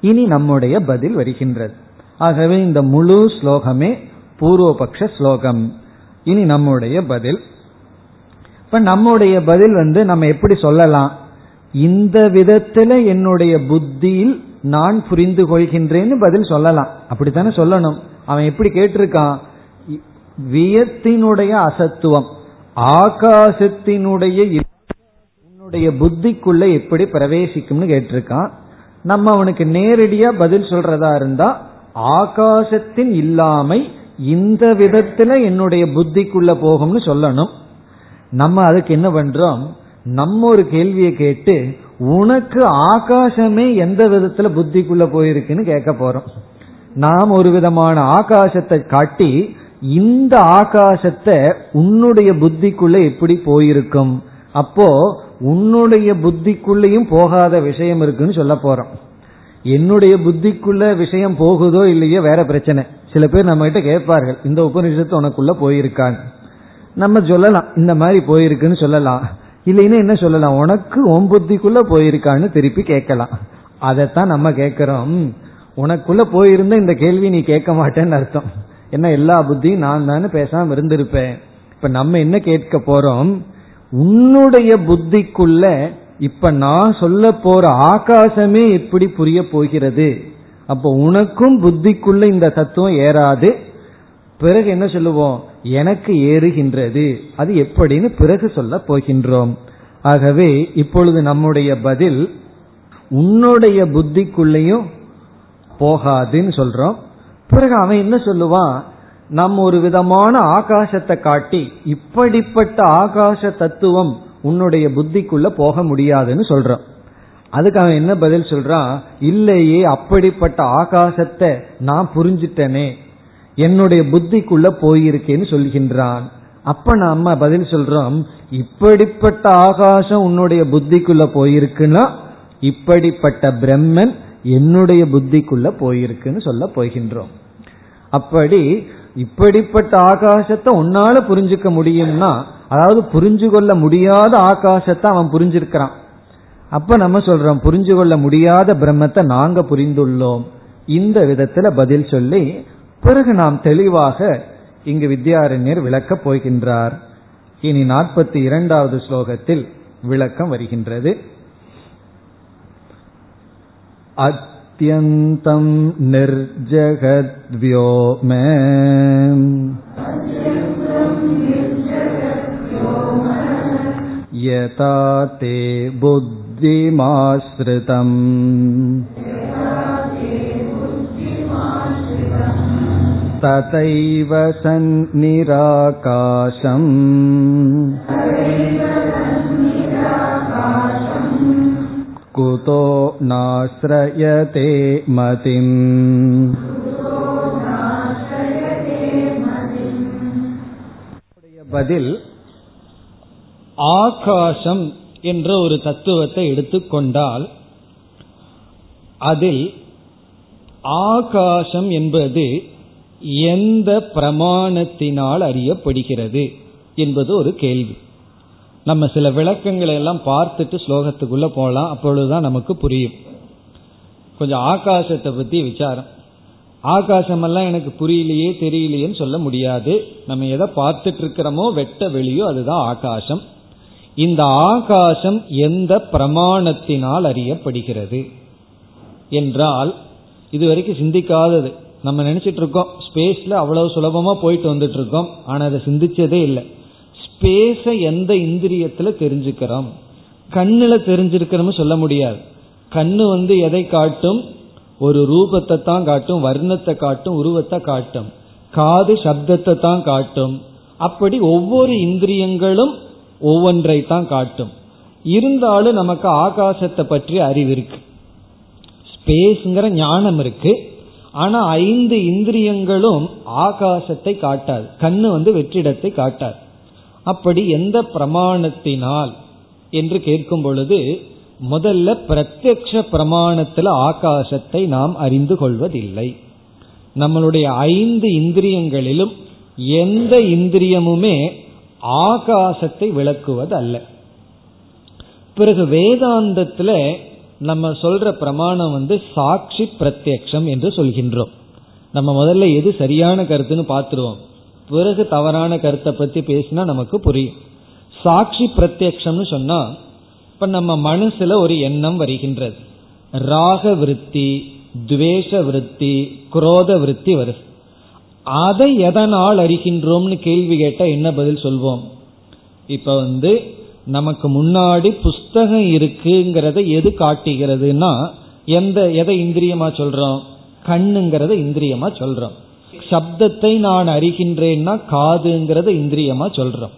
இனி நம்முடைய பதில் வருகின்றது. ஆகவே இந்த முழு ஸ்லோகமே பூர்வபக்ஷ ஸ்லோகம். இனி நம்முடைய பதில். இப்ப நம்முடைய பதில் வந்து நம்ம எப்படி சொல்லலாம்? இந்த விதத்துல என்னுடைய புத்தியில் நான் புரிந்து கொள்கின்றேன்னு பதில் சொல்லலாம். அப்படித்தானே சொல்லணும். அவன் எப்படி கேட்டிருக்கான்? வியத்தினுடைய அசத்துவம் ஆகாசத்தினுடைய உன்னுடைய புத்திக்குள்ள எப்படி பிரவேசிக்கும்னு கேட்டிருக்கான். நம்ம அவனுக்கு நேரடியா பதில் சொல்றதா இருந்தா ஆகாசத்தின் இல்லாமை இந்த விதத்துல என்னுடைய புத்திக்குள்ள போகும்னு சொல்லணும். நம்ம அதுக்கு என்ன பண்றோம்? நம்ம ஒரு கேள்வியை கேட்டு உனக்கு ஆகாசமே எந்த விதத்துல புத்திக்குள்ள போயிருக்குன்னு கேட்க போறோம். நாம் ஒரு விதமான ஆகாசத்தை காட்டி இந்த ஆகாசத்தை உன்னுடைய புத்திக்குள்ள எப்படி போயிருக்கும்? அப்போ உன்னுடைய புத்திக்குள்ளேயும் போகாத விஷயம் இருக்குன்னு சொல்ல போறோம். என்னுடைய புத்திக்குள்ள விஷயம் போகுதோ இல்லையோ வேற பிரச்சனை. சில பேர் நம்ம கிட்ட கேட்பார்கள் இந்த உபநிஷத்து உனக்குள்ள போயிருக்கான்னு. நம்ம சொல்லலாம் இந்த மாதிரி போயிருக்குன்னு சொல்லலாம். இல்லைன்னா என்ன சொல்லலாம்? உனக்கு உன் புத்திக்குள்ள போயிருக்கான்னு திருப்பி கேட்கலாம். அதைத்தான் நம்ம கேட்கிறோம். உனக்குள்ள போயிருந்த இந்த கேள்வி நீ கேட்க மாட்டேன்னு அர்த்தம். ஏன்னா எல்லா புத்தியும் நான் தானே பேசாம இருந்திருப்பேன். இப்ப நம்ம என்ன கேட்க போறோம்? உன்னுடைய புத்திக்குள்ள இப்ப நான் சொல்ல போற ஆகாசமே எப்படி புரிய போகிறது. அப்போ உனக்கும் புத்திக்குள்ள இந்த தத்துவம் ஏறாது. பிறகு என்ன சொல்லுவோம்? எனக்கு ஏறுகின்றது. அது எப்படின்னு பிறகு சொல்ல போகின்றோம். ஆகவே இப்பொழுது நம்முடைய பதில் உன்னுடைய புத்திக்குள்ளேயும் போகாதுன்னு சொல்றோம். பிறகு அவன் என்ன சொல்லுவான்? நம்ம ஒரு விதமான ஆகாசத்தை காட்டி இப்படிப்பட்ட ஆகாச தத்துவம் உன்னுடைய புத்திக்குள்ள போக முடியாதுன்னு சொல்றான் அதுக்கு அவன் என்ன பதில் சொல்றான்? இல்லையே அப்படிப்பட்ட ஆகாசத்தை நான் புரிஞ்சிட்டனே. என்னுடைய புத்திக்குள்ள போயிருக்கேன்னு சொல்கின்றான். அப்ப நாம பதில் சொல்றோம் இப்படிப்பட்ட ஆகாசம் உன்னுடைய புத்திக்குள்ள போயிருக்குன்னா இப்படிப்பட்ட பிரம்மன் என்னுடைய புத்திக்குள்ள போயிருக்குன்னு சொல்ல போகின்றோம். அப்படி இப்படிப்பட்ட ஆகாசத்தை உன்னால புரிஞ்சுக்க முடியும்னா அதாவது புரிஞ்சு கொள்ள முடியாத ஆகாசத்தை அவன் புரிஞ்சிருக்கிறான். அப்ப நம்ம சொல்றோம் புரிஞ்சு கொள்ள முடியாத பிரம்மத்தை நாங்க புரிந்துள்ளோம். இந்த விதத்துல பதில் சொல்லி பிறகு நாம் தெளிவாக இங்கு வித்யாரண்யர் விளக்கப் போகின்றார் இனி நாற்பத்தி இரண்டாவது ஸ்லோகத்தில் விளக்கம் வருகின்றது அத்தியந்தம் நிர்ஜகத்வியோம यथा ते बुद्धिमाश्रितम् तथैव सन्निराकाशम् कुतो नाश्रयते मतिम् பதில் ஆகாசம் என்ற ஒரு தத்துவத்தை எடுத்துக்கொண்டால் அதில் ஆகாசம் என்பது எந்த பிரமாணத்தினால் அறியப்படுகிறது என்பது ஒரு கேள்வி. நம்ம சில விளக்கங்களை எல்லாம் பார்த்துட்டு ஸ்லோகத்துக்குள்ள போகலாம் அப்பொழுதுதான் நமக்கு புரியும். கொஞ்சம் ஆகாசத்தை பத்தி விசாரம். ஆகாசமெல்லாம் எனக்கு புரியலையே தெரியலையேன்னு சொல்ல முடியாது. நம்ம எதை பார்த்துட்டு இருக்கிறோமோ வெட்ட வெளியோ அதுதான் ஆகாசம். இந்த ஆகாசம் எந்த பிரமாணத்தினால் அறியப்படுகிறது என்றால் இதுவரைக்கும் சிந்திக்காதது. நம்ம நினைச்சிட்டு இருக்கோம் ஸ்பேஸ்ல அவ்வளவு சுலபமா போயிட்டு வந்துட்டு இருக்கோம் ஆனா அதை சிந்திச்சதே இல்லை. ஸ்பேஸ எந்த இந்திரியத்துல தெரிஞ்சுக்கிறோம்? கண்ணுல தெரிஞ்சிருக்கிறோம் சொல்ல முடியாது. கண்ணு வந்து எதை காட்டும்? ஒரு ரூபத்தை தான் காட்டும் வர்ணத்தை காட்டும் உருவத்தை காட்டும். காது சப்தத்தை தான் காட்டும். அப்படி ஒவ்வொரு இந்திரியங்களும் ஒவ்வொன்றை தான் காட்டும். இருந்தாலும் நமக்கு ஆகாசத்தை பற்றி அறிவு இருக்கு. ஸ்பேஸ்ங்கிற ஞானம் இருக்கு. ஆனா ஐந்து இந்திரியங்களும் ஆகாசத்தை காட்டாது. கண்ணு வந்து வெற்றிடத்தை காட்டாது. அப்படி எந்த பிரமாணத்தினால் என்று கேட்கும் பொழுது முதல்ல பிரத்யக்ஷ பிரமாணத்துல ஆகாசத்தை நாம் அறிந்து கொள்வதில்லை. நம்மளுடைய ஐந்து இந்திரியங்களிலும் எந்த இந்திரியமுமே ஆகாசத்தை விளக்குவது அல்ல பிறகு வேதாந்தத்துல நம்ம சொல்ற பிரமாணம் வந்து சாட்சி பிரத்யக்ஷம் என்று சொல்கின்றோம். நம்ம முதல்ல எது சரியான கருத்துன்னு பார்த்துருவோம். பிறகு தவறான கருத்தை பத்தி பேசினா நமக்கு புரியும். சாட்சி பிரத்யக்ஷம்னு சொன்னா இப்ப நம்ம மனசுல ஒரு எண்ணம் வருகின்றது. ராக விருத்தி துவேஷ விருத்தி குரோத விருத்தி வருது. அதை எதனால் அறிகின்றோம்னு கேள்வி கேட்டா என்ன பதில் சொல்வோம்? இப்ப வந்து நமக்கு முன்னாடி புஸ்தகம் இருக்குங்கிறத எது காட்டுகிறதுனா எந்த எதை இந்திரியமா சொல்றோம்? கண்ணுங்கிறத இந்திரியமா சொல்றோம். சப்தத்தை நான் அறிகின்றேன்னா காதுங்கிறத இந்திரியமா சொல்றோம்.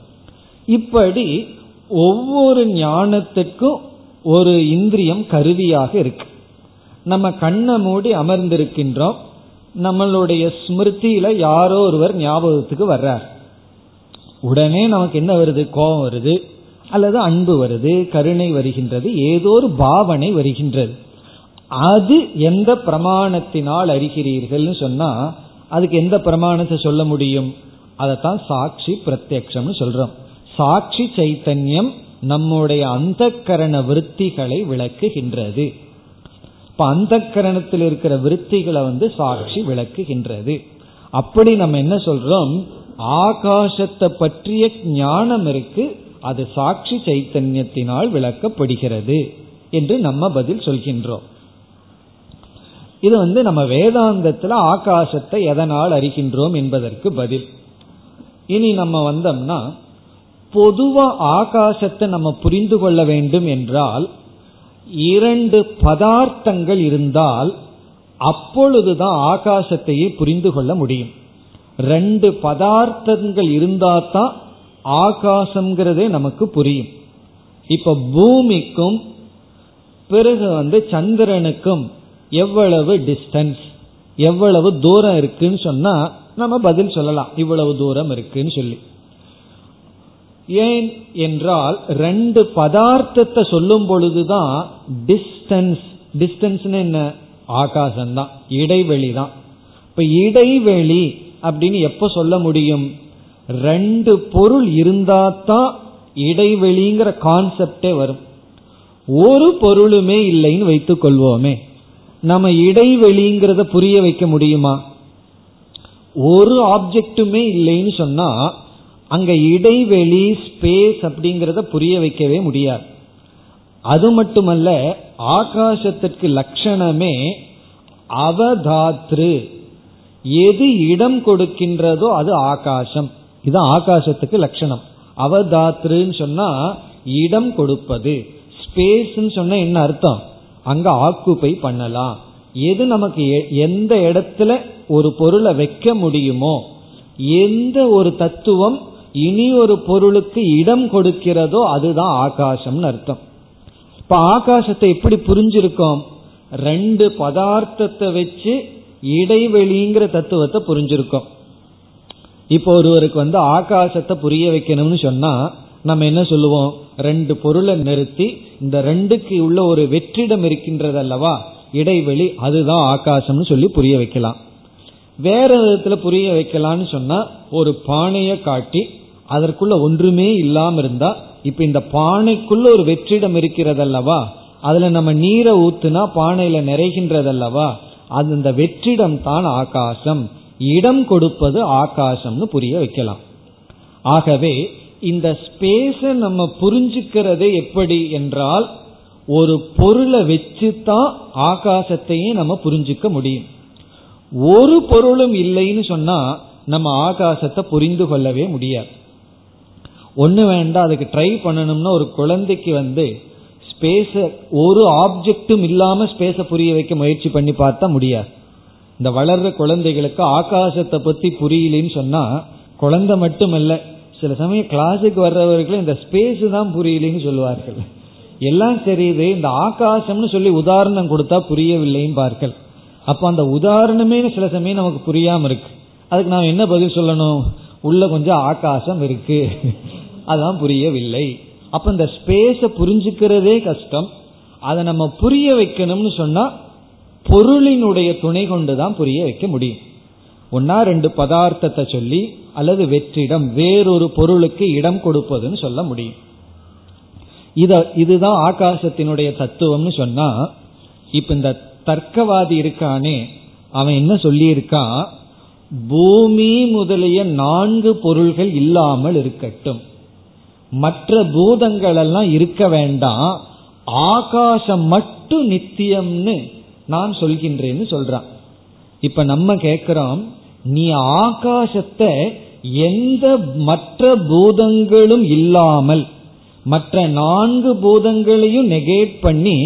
இப்படி ஒவ்வொரு ஞானத்துக்கும் ஒரு இந்திரியம் கருவியாக இருக்கு. நம்ம கண்ணை மூடி அமர்ந்திருக்கின்றோம். நம்மளுடைய ஸ்மிருதியில யாரோ ஒருவர் ஞாபகத்துக்கு வர்றார். உடனே நமக்கு என்ன வருது? கோபம் வருது. அல்லது அன்பு வருது கருணை வருகின்றது ஏதோ ஒரு பாவனை வருகின்றது. அது எந்த பிரமாணத்தினால் அறிகிறீர்கள்னு சொன்னா அதுக்கு எந்த பிரமாணத்தை சொல்ல முடியும்? அதைத்தான் சாட்சி பிரத்யக்ஷம்னு சொல்றோம். சாட்சி சைத்தன்யம் நம்முடைய அந்த கரண விற்த்திகளை விளக்குகின்றது. இப்ப அந்த கரணத்தில் இருக்கிற விற்த்திகளை வந்து சாட்சி விளக்குகின்றது. அப்படி நம்ம என்ன சொல்றோம்? ஆகாசத்தை பற்றிய ஞானம் இருக்கு அது சாட்சி சைத்தன்யத்தினால் விளக்கப்படுகிறது என்று நம்ம பதில் சொல்கின்றோம். இது வந்து நம்ம வேதாந்தத்துல ஆகாசத்தை எதனால் அறிகின்றோம் என்பதற்கு பதில். இனி நம்ம வந்தோம்னா பொதுவா ஆகாசத்தை நம்ம புரிந்து கொள்ள வேண்டும் என்றால் இரண்டு பதார்த்தங்கள் இருந்தால் அப்பொழுதுதான் ஆகாசத்தையே புரிந்து கொள்ள முடியும். ரெண்டு பதார்த்தங்கள் இருந்தால் தான் ஆகாசம்ங்கிறதே நமக்கு புரியும். இப்ப பூமிக்கும் பிறகு வந்து சந்திரனுக்கும் எவ்வளவு டிஸ்டன்ஸ் எவ்வளவு தூரம் இருக்குன்னு சொன்னா நம்ம பதில் சொல்லலாம். இவ்வளவு தூரம் இருக்குன்னு சொல்லி. ஏன் என்றால் ரெண்டு பதார்த்தத்தை சொல்லும் பொழுதுதான் டிஸ்டன்ஸ் டிஸ்டன்ஸ் என்ன? ஆகாசம் தான் இடைவெளி தான் இப்ப இடைவெளி அப்படின்னு எப்ப சொல்ல முடியும்? ரெண்டு பொருள் இருந்தாதான் இடைவெளிங்கிற கான்செப்டே வரும். ஒரு பொருளுமே இல்லைன்னு வைத்துக் கொள்வோமே. நம்ம இடைவெளிங்கிறத புரிய வைக்க முடியுமா? ஒரு ஆப்ஜெக்டுமே இல்லைன்னு சொன்னா அங்க இடைவெளி ஸ்பேஸ் அப்படிங்கிறத புரிய வைக்கவே முடியாது. அது மட்டுமல்ல ஆகாசத்திற்கு லட்சணமே அவதாத்ரு. எது இடம் கொடுக்கின்றதோ அது ஆகாசம். இதுதான் ஆகாசத்துக்கு லட்சணம். அவதாத்ருன்னு சொன்னா இடம் கொடுப்பது. ஸ்பேஸ்ன்னு சொன்னா என்ன அர்த்தம்? அங்க ஆக்குப்பை பண்ணலாம். எது நமக்கு எந்த இடத்துல ஒரு பொருளை வைக்க முடியுமோ எந்த ஒரு தத்துவம் இனி ஒரு பொருளுக்கு இடம் கொடுக்கிறதோ அதுதான் ஆகாசம்னு அர்த்தம். இப்ப ஆகாசத்தை எப்படி புரிஞ்சிருக்கோம்? ரெண்டு பதார்த்தத்தை வச்சு இடைவெளிங்கிற தத்துவத்தை புரிஞ்சிருக்கோம். இப்போ ஒருவருக்கு வந்து ஆகாசத்தை புரிய வைக்கணும்னு சொன்னா நம்ம என்ன சொல்லுவோம்? ரெண்டு பொருளை நிறுத்தி இந்த ரெண்டுக்கு உள்ள ஒரு வெற்றிடம் இருக்கின்றது அல்லவா இடைவெளி அதுதான் ஆகாசம்னு சொல்லி புரிய வைக்கலாம். வேற விதத்துல புரிய வைக்கலாம்னு சொன்னா ஒரு பானையை காட்டி அதற்குள்ள ஒன்றுமே இல்லாம இருந்தா இப்ப இந்த பானைக்குள்ள ஒரு வெற்றிடம் இருக்கிறது அல்லவா அதுல நம்ம நீரை ஊத்துனா பானையில நிறைகின்றதல்லவா? அது இந்த வெற்றிடம் தான் ஆகாசம். இடம் கொடுப்பது ஆகாசம்னு புரிய வைக்கலாம். ஆகவே இந்த ஸ்பேஸ நம்ம புரிஞ்சுக்கிறது எப்படி என்றால் ஒரு பொருளை வச்சு தான் ஆகாசத்தையும் நம்ம புரிஞ்சுக்க முடியும். ஒரு பொருளும் இல்லைன்னு சொன்னா நம்ம ஆகாசத்தை புரிந்து கொள்ளவே முடியாது. ஒன்று வேண்டாம் அதுக்கு ட்ரை பண்ணணும்னா ஒரு குழந்தைக்கு வந்து ஸ்பேஸ ஒரு ஆப்ஜெக்டும் இல்லாமல் ஸ்பேஸை புரிய வைக்க முயற்சி பண்ணி பார்த்தா முடியாது. இந்த வளர்ற குழந்தைகளுக்கு ஆகாசத்தை பத்தி புரியலன்னு சொன்னா குழந்தை மட்டுமல்ல சில சமயம் கிளாஸுக்கு வர்றவர்களும் இந்த ஸ்பேஸ் தான் புரியலன்னு சொல்லுவார்கள். எல்லாம் தெரியுது இந்த ஆகாசம்னு சொல்லி உதாரணம் கொடுத்தா புரியவில்லைன்னு பார்கள். அப்ப அந்த உதாரணமே சில சமயம் நமக்கு புரியாம இருக்கு. அதுக்கு நாம் என்ன பதில் சொல்லணும்? உள்ள கொஞ்சம் ஆகாசம் இருக்கு. அதான் புரியவில்லை. அப்ப இந்த ஸ்பேஸ புரிஞ்சுக்கிறதே கஷ்டம். அதை நம்ம புரிய வைக்கணும்னு சொன்னா பொருளினுடைய துணை கொண்டுதான் புரிய வைக்க முடியும். ஒன்னா ரெண்டு பதார்த்தத்தை சொல்லி அல்லது வெற்றிடம் வேறொரு பொருளுக்கு இடம் கொடுப்பதுன்னு சொல்ல முடியும். இத இதுதான் ஆகாசத்தினுடைய தத்துவம்னு சொன்னா இப்ப இந்த தர்க்கவாதி இருக்கானே அவன் என்ன சொல்லியிருக்கான்? பூமி முதலிய நான்கு பொருள்கள் இல்லாமல் இருக்கட்டும். மற்ற பூதங்கள் எல்லாம் இருக்க வேண்டாம். ஆகாசம் மட்டும் நித்தியம்னு நான் சொல்கின்றேன்னு சொல்றான். இப்ப நம்ம கேட்கிறோம் நீ ஆகாசத்தை எந்த மற்ற பூதங்களும் இல்லாமல் மற்ற நான்கு பூதங்களையும் நெகேட் பண்ணி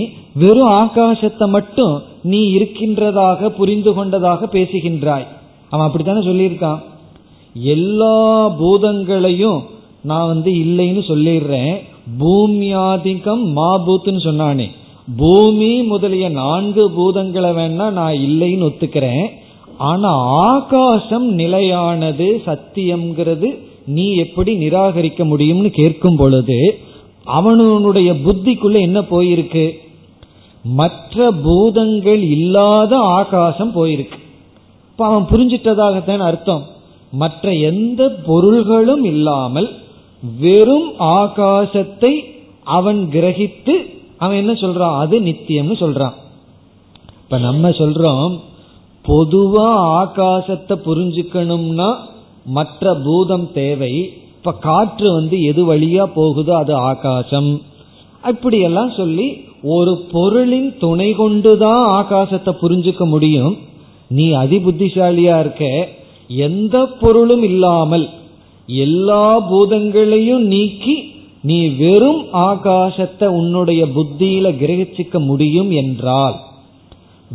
வெறும் ஆகாசத்தை மட்டும் நீ இருக்கின்றதாக புரிந்து கொண்டதாக பேசுகின்றாய். அவன் அப்படித்தானே சொல்லியிருக்கான். எல்லா பூதங்களையும் நான் வந்து இல்லைன்னு சொல்லிடுறேன். பூமியாதிகம் மாபூத்துன்னு சொன்னானே. பூமி முதலிய நான்கு பூதங்களை வேணா நான் இல்லைன்னு ஒத்துக்கிறேன். ஆனா ஆகாசம் நிலையானது சத்தியம்ங்கிறது நீ எப்படி நிராகரிக்க முடியும்னு கேட்கும் பொழுது அவனுடைய புத்திக்குள்ள என்ன போயிருக்கு? மற்ற பூதங்கள் இல்லாத ஆகாசம் போயிருக்கு. இப்ப அவன் புரிஞ்சிட்டதாகத்தான் அர்த்தம். மற்ற எந்த பொருள்களும் இல்லாமல் வெறும் ஆகாசத்தை அவன் கிரகித்து அவன் என்ன சொல்றான்? அது நித்தியம்னு சொல்றான். இப்ப நம்ம சொல்றோம் பொதுவா ஆகாசத்தை புரிஞ்சுக்கணும்னா மற்ற பூதம் தேவை. இப்ப காற்று வந்து எது வழியா போகுதோ அது ஆகாசம். அப்படியெல்லாம் சொல்லி ஒரு பொருளின் துணை கொண்டுதான் ஆகாசத்தை புரிஞ்சுக்க முடியும். நீ அதிபுத்திசாலியா இருக்க எந்த பொருளும் இல்லாமல் எல்லா பூதங்களையும் நீக்கி நீ வெறும் ஆகாசத்தை உன்னுடைய புத்தியில கிரகிச்சிக்க முடியும் என்றால்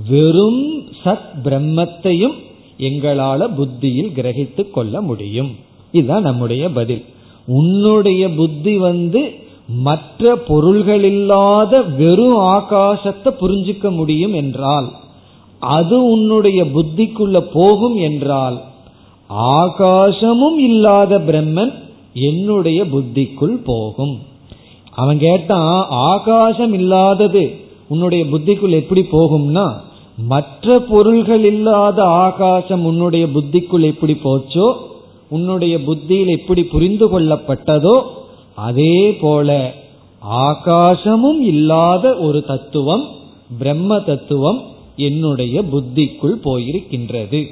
வெறும் சத் பிரம்மத்தையும் எங்களால புத்தியில் கிரகித்து கொள்ள முடியும். இதுதான் நம்முடைய பதில். உன்னுடைய புத்தி வந்து மற்ற பொருள்கள் இல்லாத வெறும் ஆகாசத்தை புரிஞ்சுக்க முடியும் என்றால் அது உன்னுடைய புத்திக்குள்ள போகும் என்றால் ஆகாசமும் இல்லாத பிரம்மன் என்னுடைய புத்திக்குள் போகும். அவன் கேட்டான் ஆகாசம் இல்லாதது உன்னுடைய புத்திக்குள் எப்படி போகும்னா மற்ற பொருள்கள் இல்லாத ஆகாசம் உன்னுடைய புத்திக்குள் எப்படி போச்சோ உன்னுடைய புத்தியில் எப்படி புரிந்து கொள்ளப்பட்டதோ அதே போல ஆகாசமும் இல்லாத ஒரு தத்துவம் பிரம்ம தத்துவம் என்னுடைய புத்திக்குள் போயிருக்கின்றது.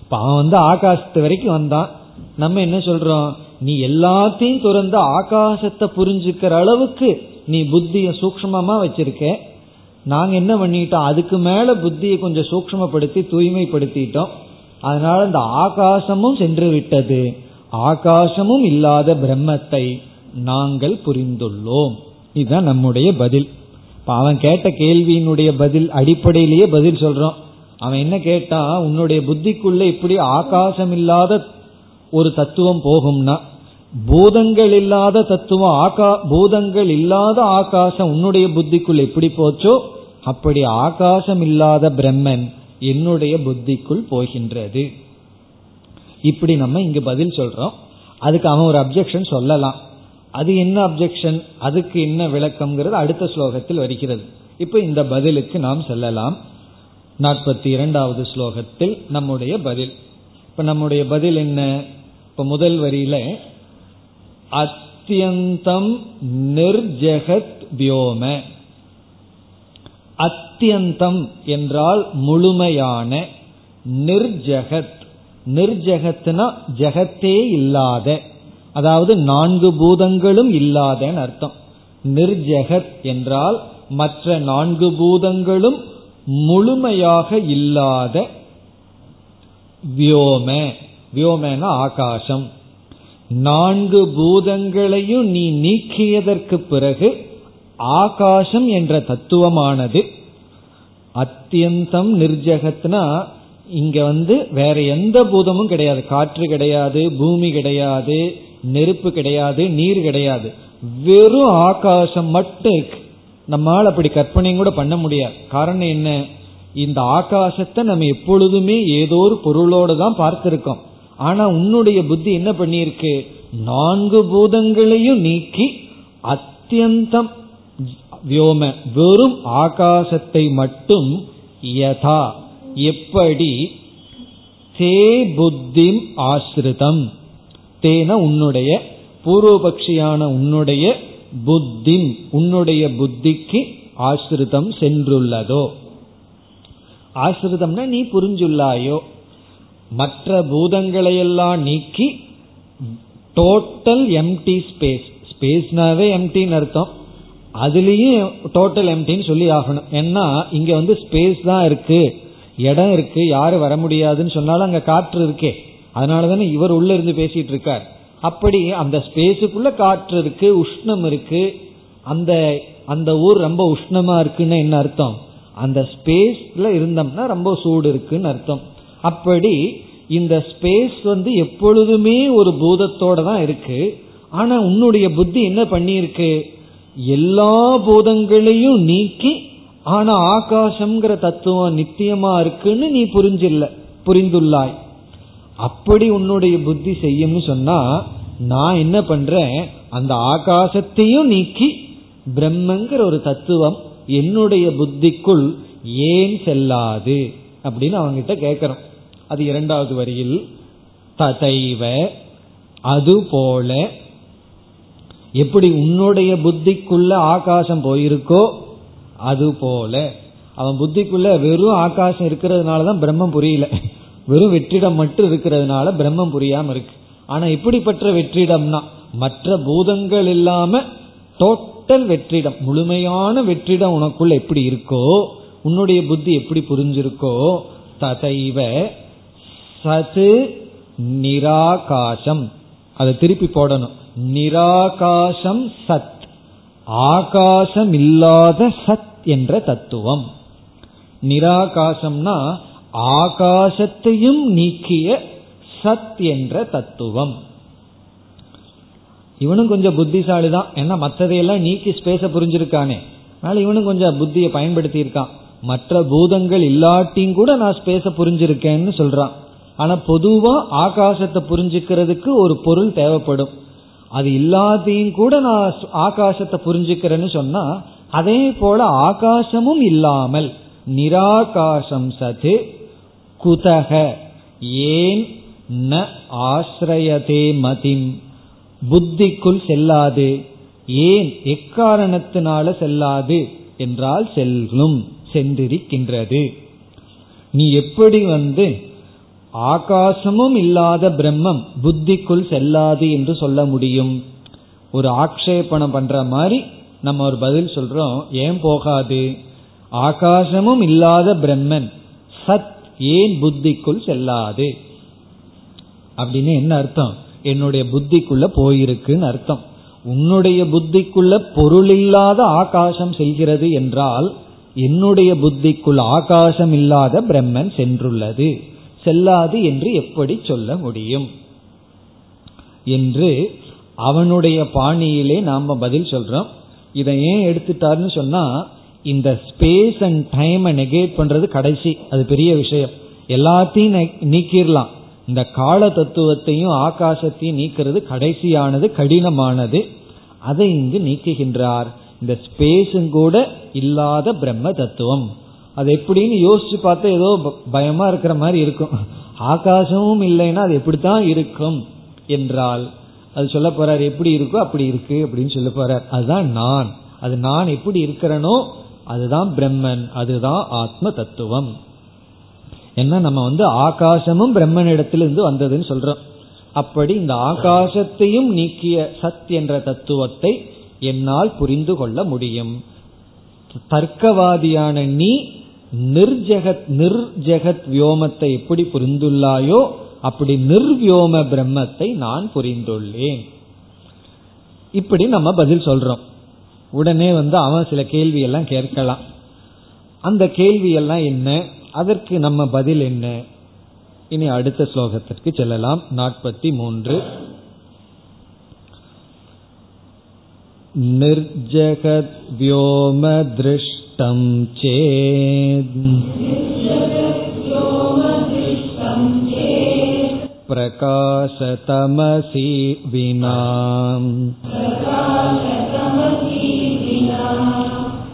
இப்ப அவன் வந்து ஆகாசத்து வரைக்கும் வந்தான். நம்ம என்ன சொல்றோம்? நீ எல்லாத்தையும் துறந்து ஆகாசத்தை புரிஞ்சுக்கிற அளவுக்கு நீ புத்திய சூக்மமா வச்சிருக்க. நாங்க என்ன பண்ணிட்டோம்? அதுக்கு மேல புத்தியை கொஞ்சம் சூக்மப்படுத்தி தூய்மைப்படுத்திட்டோம். அதனால இந்த ஆகாசமும் சென்று விட்டது. ஆகாசமும் இல்லாத பிரம்மத்தை நாங்கள் புரிந்துள்ளோம். இதுதான் நம்முடைய பதில். இப்ப அவன் கேட்ட கேள்வியினுடைய பதில் அடிப்படையிலேயே பதில் சொல்றோம். அவன் என்ன கேட்டா உன்னுடைய புத்திக்குள்ள இப்படி ஆகாசம் இல்லாத ஒரு தத்துவம் போகும்னா பூதங்கள் இல்லாத தத்துவம் ஆகா பூதங்கள் இல்லாத ஆகாசம் உன்னுடைய புத்திக்குள் எப்படி போச்சோ அப்படி ஆகாசம் இல்லாத பிரம்மன் என்னுடைய புத்திக்குள் போகின்றது. இப்படி நம்ம இங்க பதில் சொல்றோம். அதுக்கு அவன் ஒரு அப்ஜெக்ஷன் சொல்லலாம். அது என்ன அப்ஜெக்ஷன் அதுக்கு என்ன விளக்கம்ங்கிறது அடுத்த ஸ்லோகத்தில் வருகிறது. இப்ப இந்த பதிலுக்கு நாம் செல்லலாம். நாற்பத்தி இரண்டாவது ஸ்லோகத்தில் நம்முடைய பதில். இப்ப நம்முடைய பதில் என்ன? இப்ப முதல் வரியில அத்தியந்தம் நிர்ஜகத் வியோம. அத்தியந்தம் என்றால் முழுமையான நிர்ஜகத். நிர்ஜகத்னா ஜெகத்தே இல்லாத அதாவது நான்கு பூதங்களும் இல்லாதன்னு அர்த்தம். நிர்ஜகத் என்றால் மற்ற நான்கு பூதங்களும் முழுமையாக இல்லாத வியோம. வியோமேன ஆகாசம். நான்கு பூதங்களையும் நீ நீக்கியதற்கு பிறகு ஆகாசம் என்ற தத்துவமானது அத்தியந்தம் நிர்ஜகத்னா இங்க வந்து வேற எந்த பூதமும் கிடையாது. காற்று கிடையாது பூமி கிடையாது நெருப்பு கிடையாது நீர் கிடையாது. வெறும் ஆகாசம் மட்டும் இருக்கு. நம்மால் அப்படி கற்பனையும் கூட பண்ண முடியாது. காரணம் என்ன? இந்த ஆகாசத்தை நம்ம எப்பொழுதுமே ஏதோ ஒரு பொருளோடு தான் பார்த்திருக்கோம். ஆனா உன்னுடைய புத்தி என்ன பண்ணியிருக்கு? நான்கு பூதங்களையும் நீக்கி அத்தியந்தம் வியோம வெறும் ஆகாசத்தை மட்டும் யதா. எப்படி? தே புத்திம் ஆசிரிதம் தேன உன்னுடைய பூர்வபக்ஷியான உன்னுடைய புத்தி உன்னுடைய புத்திக்கு ஆசிரிதம் சென்றுள்ளதோ. ஆசிரிதம்னா நீ புரிஞ்சுள்ளாயோ? மற்ற பூதங்களையெல்லாம் நீக்கி டோட்டல் எம்டி ஸ்பேஸ் ஸ்பேஸ்னாவே எம்டின்னு அர்த்தம். அதுலேயும் டோட்டல் எம்டின்னு சொல்லி ஆகணும். ஏன்னா இங்க வந்து ஸ்பேஸ் தான் இருக்கு. இடம் இருக்கு. யாரும் வர முடியாதுன்னு சொன்னாலும் அங்க காற்று இருக்கே. அதனால தானே இவர் உள்ள இருந்து பேசிட்டு இருக்கார். அப்படி அந்த ஸ்பேஸுக்குள்ள காற்று இருக்கு உஷ்ணம் இருக்கு. அந்த அந்த ஊர் ரொம்ப உஷ்ணமா இருக்குன்னு என்ன அர்த்தம்? அந்த ஸ்பேஸ்ல இருந்தோம்னா ரொம்ப சூடு இருக்குன்னு அர்த்தம். அப்படி இந்த ஸ்பேஸ் வந்து எப்பொழுதுமே ஒரு பூதத்தோட தான் இருக்கு. ஆனா உன்னுடைய புத்தி என்ன பண்ணியிருக்கு? எல்லா பூதங்களையும் நீக்கி ஆனா ஆகாசம்ங்கிற தத்துவம் நித்தியமா இருக்குன்னு நீ புரிஞ்சில்ல புரிந்துள்ளாய். அப்படி உன்னுடைய புத்தி செய்யும்னு சொன்னா நான் என்ன பண்றேன்? அந்த ஆகாசத்தையும் நீக்கி பிரம்மங்கிற ஒரு தத்துவம் என்னுடைய புத்திக்குள் ஏன் செல்லாது? அப்படின்னு அவங்கிட்ட கேட்கிறோம் அது இரண்டாவது வரியில் ததைவ அது போல எப்படி உன்னுடைய புத்திக்குள்ள ஆகாசம் போயிருக்கோ அது போல அவன் புத்திக்குள்ள வெறும் ஆகாசம் இருக்கிறதுனாலதான் பிரம்மம் புரியல. வெறும் வெற்றிடம் மட்டும் இருக்கிறதுனால பிரம்மம் புரியாம இருக்கு. ஆனா இப்படிப்பட்ட வெற்றிடம்னா மற்ற பூதங்கள் இல்லாம டோட்டல் வெற்றிடம் முழுமையான வெற்றிடம் உனக்குள்ள எப்படி இருக்கோ உன்னுடைய புத்தி எப்படி புரிஞ்சிருக்கோ ததைவ சது நிராகாசம். அதை திருப்பி போடணும். நிராகாசம் சத். ஆகாசம் இல்லாத சத் என்ற தத்துவம். நிராகாசம்னா ஆகாசத்தையும் நீக்கிய சத் என்ற தத்துவம். இவனும் கொஞ்சம் புத்திசாலி தான் ஏன்னா மற்றதையெல்லாம் நீக்கி ஸ்பேஸ புரிஞ்சிருக்கானே. அதனால இவனும் கொஞ்சம் புத்தியை பயன்படுத்தி இருக்கான் மற்ற பூதங்கள் இல்லாட்டியும் கூட நான் ஸ்பேஸ புரிஞ்சிருக்கேன்னு சொல்றான். ஆனா பொதுவா ஆகாசத்தை புரிஞ்சுக்கிறதுக்கு ஒரு பொருள் தேவைப்படும். அது இல்லாதையும் கூட நான் ஆகாசத்தை புரிஞ்சுக்கிறேன்னு சொன்னா அதே போல ஆகாசமும் இல்லாமல் நிராகாசம் சது குதக. ஏன்? ந ஆசிரயதே மதிம். புத்திக்குள் செல்லாது. ஏன்? எக்காரணத்தினால செல்லாது? என்றால் செல்லும் சென்றிருக்கின்றது. நீ எப்படி வந்து ஆகாசமும் இல்லாத பிரம்மம் புத்திக்குள் செல்லாது என்று சொல்ல முடியும். ஒரு ஆக்ஷேபணம் பண்ற மாதிரி நம்ம ஒரு பதில் சொல்றோம். ஏன் போகாது? ஆகாசமும் இல்லாத பிரம்மன் சத் ஏன் புத்திக்குள் செல்லாது? அப்படின்னு என்ன அர்த்தம்? என்னுடைய புத்திக்குள்ள போயிருக்குன்னு அர்த்தம். உன்னுடைய புத்திக்குள்ள பொருள் இல்லாத ஆகாசம் செல்கிறது என்றால் என்னுடைய புத்திக்குள் ஆகாசம் இல்லாத பிரம்மன் சென்றுள்ளது. செல்லாது என்று எப்படி சொல்ல முடியும்? என்று அவனுடைய பாணியிலே நாம பதில் சொல்றோம். இதை ஏன் எடுத்துட்டாருன்னு சொன்னா இந்த ஸ்பேஸ் அண்ட் டைமை நெகேட் பண்றது கடைசி. அது பெரிய விஷயம். எல்லாத்தையும் நீக்கிடலாம். இந்த கால தத்துவத்தையும் ஆகாசத்தையும் நீக்கிறது கடைசியானது கடினமானது. அதை இங்கு நீக்குகின்றார். இந்த ஸ்பேஸும் கூட இல்லாத பிரம்ம தத்துவம். அது எப்படின்னு யோசிச்சு பார்த்தா ஏதோ பயமா இருக்கிற மாதிரி இருக்கும். ஆகாசமும் இல்லைன்னா அது எப்படித்தான் இருக்கும் என்றால் அது சொல்ல போறார் எப்படி இருக்கோ அப்படி இருக்கு அப்படின்னு சொல்ல போறார். அதுதான் நான். அது நான் எப்படி இருக்கிறனோ அதுதான் பிரம்மன். அதுதான் ஆத்ம தத்துவம். என்ன நம்ம வந்து ஆகாசமும் பிரம்மன் இடத்திலிருந்து வந்ததுன்னு சொல்றோம். அப்படி இந்த ஆகாசத்தையும் நீக்கிய சத் என்ற தத்துவத்தை என்னால் புரிந்து கொள்ள முடியும். தர்க்கவாதியான நீ நிர்ஜெகத் நிர்ஜெகத் வியோமத்தை எப்படி புரிந்துள்ளாயோ அப்படி நிர்வியோம பிரம்மத்தை நான் புரிந்துள்ளேன் இப்படி நம்ம பதில் சொல்றோம் உடனே வந்து அவன் சில கேள்வி எல்லாம் கேட்கலாம் அந்த கேள்வி எல்லாம் என்ன அதற்கு நம்ம பதில் என்ன இனி அடுத்த ஸ்லோகத்திற்கு செல்லலாம் நாற்பத்தி மூன்று निर्जगद्व्योमदृष्टं चेत् प्रकाशतमसि विना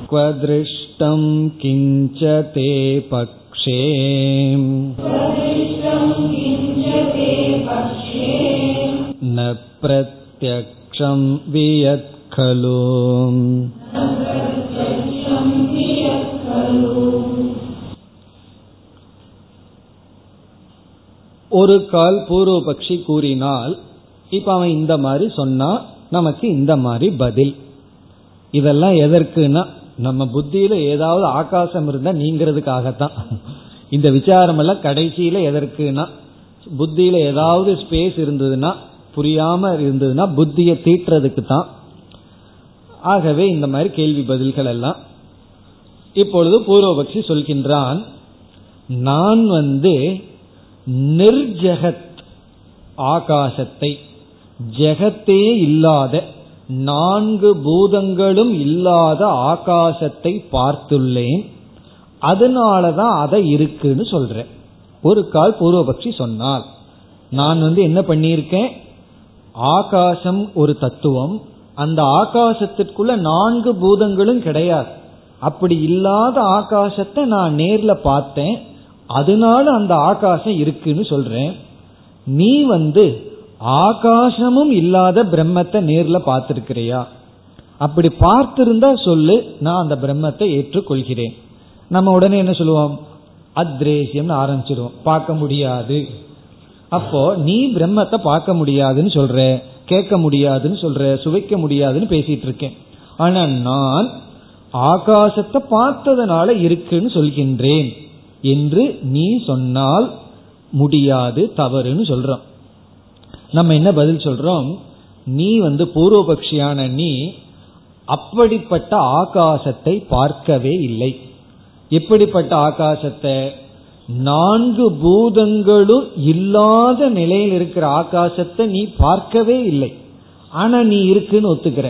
क्व दृष्टं किञ्च ते पक्षे न प्रत्यक्षं वियत् खलु ஒரு கால் பூர்வபக்ஷி கூறினால் இப்ப அவன் இந்த மாதிரி சொன்னா நமக்கு இந்த மாதிரி பதில். இதெல்லாம் எதற்குனா நம்ம புத்தியில ஏதாவது ஆகாசம் இருந்தா நீங்கிறதுக்காகத்தான். இந்த விசாரம் எல்லாம் கடைசியில எதற்குனா புத்தியில ஏதாவது ஸ்பேஸ் இருந்ததுன்னா புரியாம இருந்ததுன்னா புத்தியை தீட்டுறதுக்கு தான் ஆகவே இந்த மாதிரி கேள்வி பதில்கள் எல்லாம் இப்பொழுது பூர்வபக்ஷி சொல்கின்றான் நான் வந்து நிர்ஜகத் ஆகாசத்தை ஜெகத்தே இல்லாத நான்கு பூதங்களும் இல்லாத ஆகாசத்தை பார்த்துள்ளேன் அதனாலதான் அதை இருக்குன்னு சொல்றேன். ஒரு கால் பூர்வபக்ஷி சொன்னால் நான் வந்து என்ன பண்ணியிருக்கேன்? ஆகாசம் ஒரு தத்துவம் அந்த ஆகாசத்திற்குள்ள நான்கு பூதங்களும் கிடையாது. அப்படி இல்லாத ஆகாசத்தை நான் நேர்ல பார்த்தேன். அதனால அந்த ஆகாசம் இருக்குன்னு சொல்றேன். நீ வந்து ஆகாசமும் இல்லாத பிரம்மத்தை நேர்ல பார்த்திருக்கிறியா? அப்படி பார்த்திருந்தா சொல்லு நான் அந்த பிரம்மத்தை ஏற்றுக்கொள்கிறேன். நம்ம உடனே என்ன சொல்லுவோம்? அத்ரேசியம்னு ஆரம்பிச்சிருவோம் பார்க்க முடியாது. அப்போ நீ பிரம்மத்தை பார்க்க முடியாதுன்னு சொல்ற கேட்க முடியாதுன்னு சொல்ற சுவைக்க முடியாதுன்னு பேசிட்டு இருக்கேன். ஆனா நான் ஆகாசத்தை பார்த்ததுனால இருக்குன்னு சொல்கின்றேன் என்று நீ சொன்னால் முடியாது தவறுன்னு சொல்றோம். நம்ம என்ன பதில் சொல்றோம்? நீ வந்து பூர்வபக்ஷியான நீ அப்படிப்பட்ட ஆகாசத்தை பார்க்கவே இல்லை. எப்படிப்பட்ட ஆகாசத்தை? நான்கு பூதங்களும் இல்லாத நிலையில் இருக்கிற ஆகாசத்தை நீ பார்க்கவே இல்லை. ஆனா நீ இருக்குன்னு ஒத்துக்கிற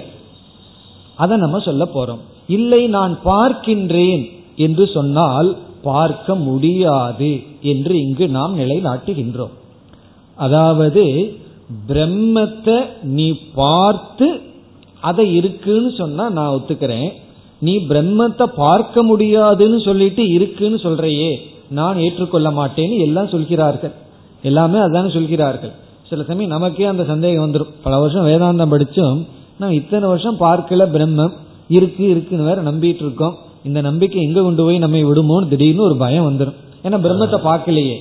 அதை நம்ம சொல்ல போறோம். இல்லை நான் பார்க்கின்றேன் என்று சொன்னால் பார்க்க முடியாது என்று இங்கு நாம் நிலைநாட்டுகின்றோம். அதாவது பிரம்மத்தை நீ பார்த்து அதை இருக்குன்னு சொன்னா நான் ஒத்துக்கிறேன். நீ பிரம்மத்தை பார்க்க முடியாதுன்னு சொல்லிட்டு இருக்குன்னு சொல்றையே நான் ஏற்றுக்கொள்ள மாட்டேன்னு எல்லாம் சொல்கிறார்கள். எல்லாமே அதான சொல்கிறார்கள். சில சமயம் நமக்கே அந்த சந்தேகம் வந்துடும் பல வருஷம் வேதாந்தம் படித்தோம் நான் இத்தனை வருஷம் பார்க்கல பிரம்மம் இருக்கு இருக்குன்னு வேற நம்பிட்டு இருக்கோம் இந்த நம்பிக்கை எங்க கொண்டு போய் நம்மை விடுமோன்னு திடீர்னு ஒரு பயம் வந்துடும் ஏன்னா பிரம்மத்தை பார்க்கலையே.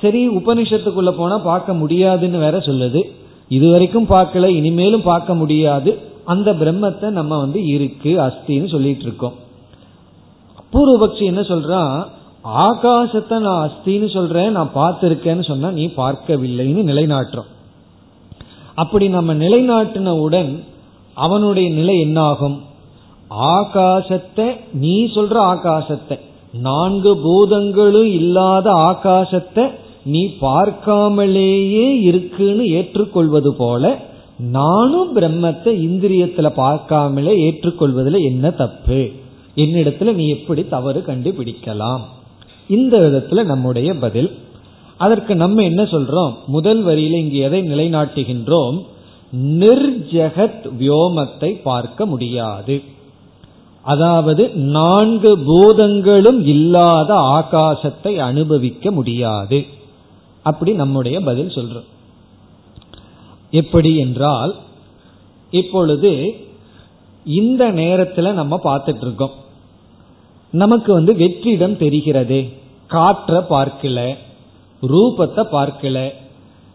சரி உபனிஷத்துக்குள்ள போனா பார்க்க முடியாதுன்னு வேற சொல்லுது. இது வரைக்கும் பார்க்கல இனிமேலும் பார்க்க முடியாது. அந்த பிரம்மத்தை நம்ம வந்து இருக்கு அஸ்தின்னு சொல்லிட்டு இருக்கோம் பூர்வபக்ஷி என்ன சொல்றான்? ஆகாசத்தை நான் அஸ்தின்னு சொல்றேன் நான் பார்த்திருக்கேன்னு சொன்னா நீ பார்க்கவில்லைன்னு நிலைநாட்டுறோம். அப்படி நம்ம நிலைநாட்டினவுடன் அவனுடைய நிலை என்னாகும்? ஆகாசத்தை நீ சொல்ற ஆகாசத்தை நான்கு பூதங்களும் இல்லாத ஆகாசத்தை நீ பார்க்காமலேயே இருக்குன்னு ஏற்றுக்கொள்வது போல நானும் பிரம்மத்தை இந்திரியத்துல பார்க்காமலே ஏற்றுக்கொள்வதில் என்ன தப்பு? என்னிடத்துல நீ எப்படி தவறு கண்டுபிடிக்கலாம்? இந்த விதத்துல நம்முடைய பதில். அதற்கு நம்ம என்ன சொல்றோம்? முதல் வரியில இங்கு எதை நிலைநாட்டுகின்றோம்? நிர்ஜகத் வியோமத்தை பார்க்க முடியாது. அதாவது நான்கு பூதங்களும் இல்லாத ஆகாசத்தை அனுபவிக்க முடியாது. அப்படி நம்முடைய பதில் சொல்றோம். எப்படி என்றால் இப்பொழுது இந்த நேரத்தில் நம்ம பார்த்துட்டு இருக்கோம். நமக்கு வந்து வெற்றிடம் தெரிகிறது. காற்ற பார்க்கல ரூபத்தை பார்க்கல.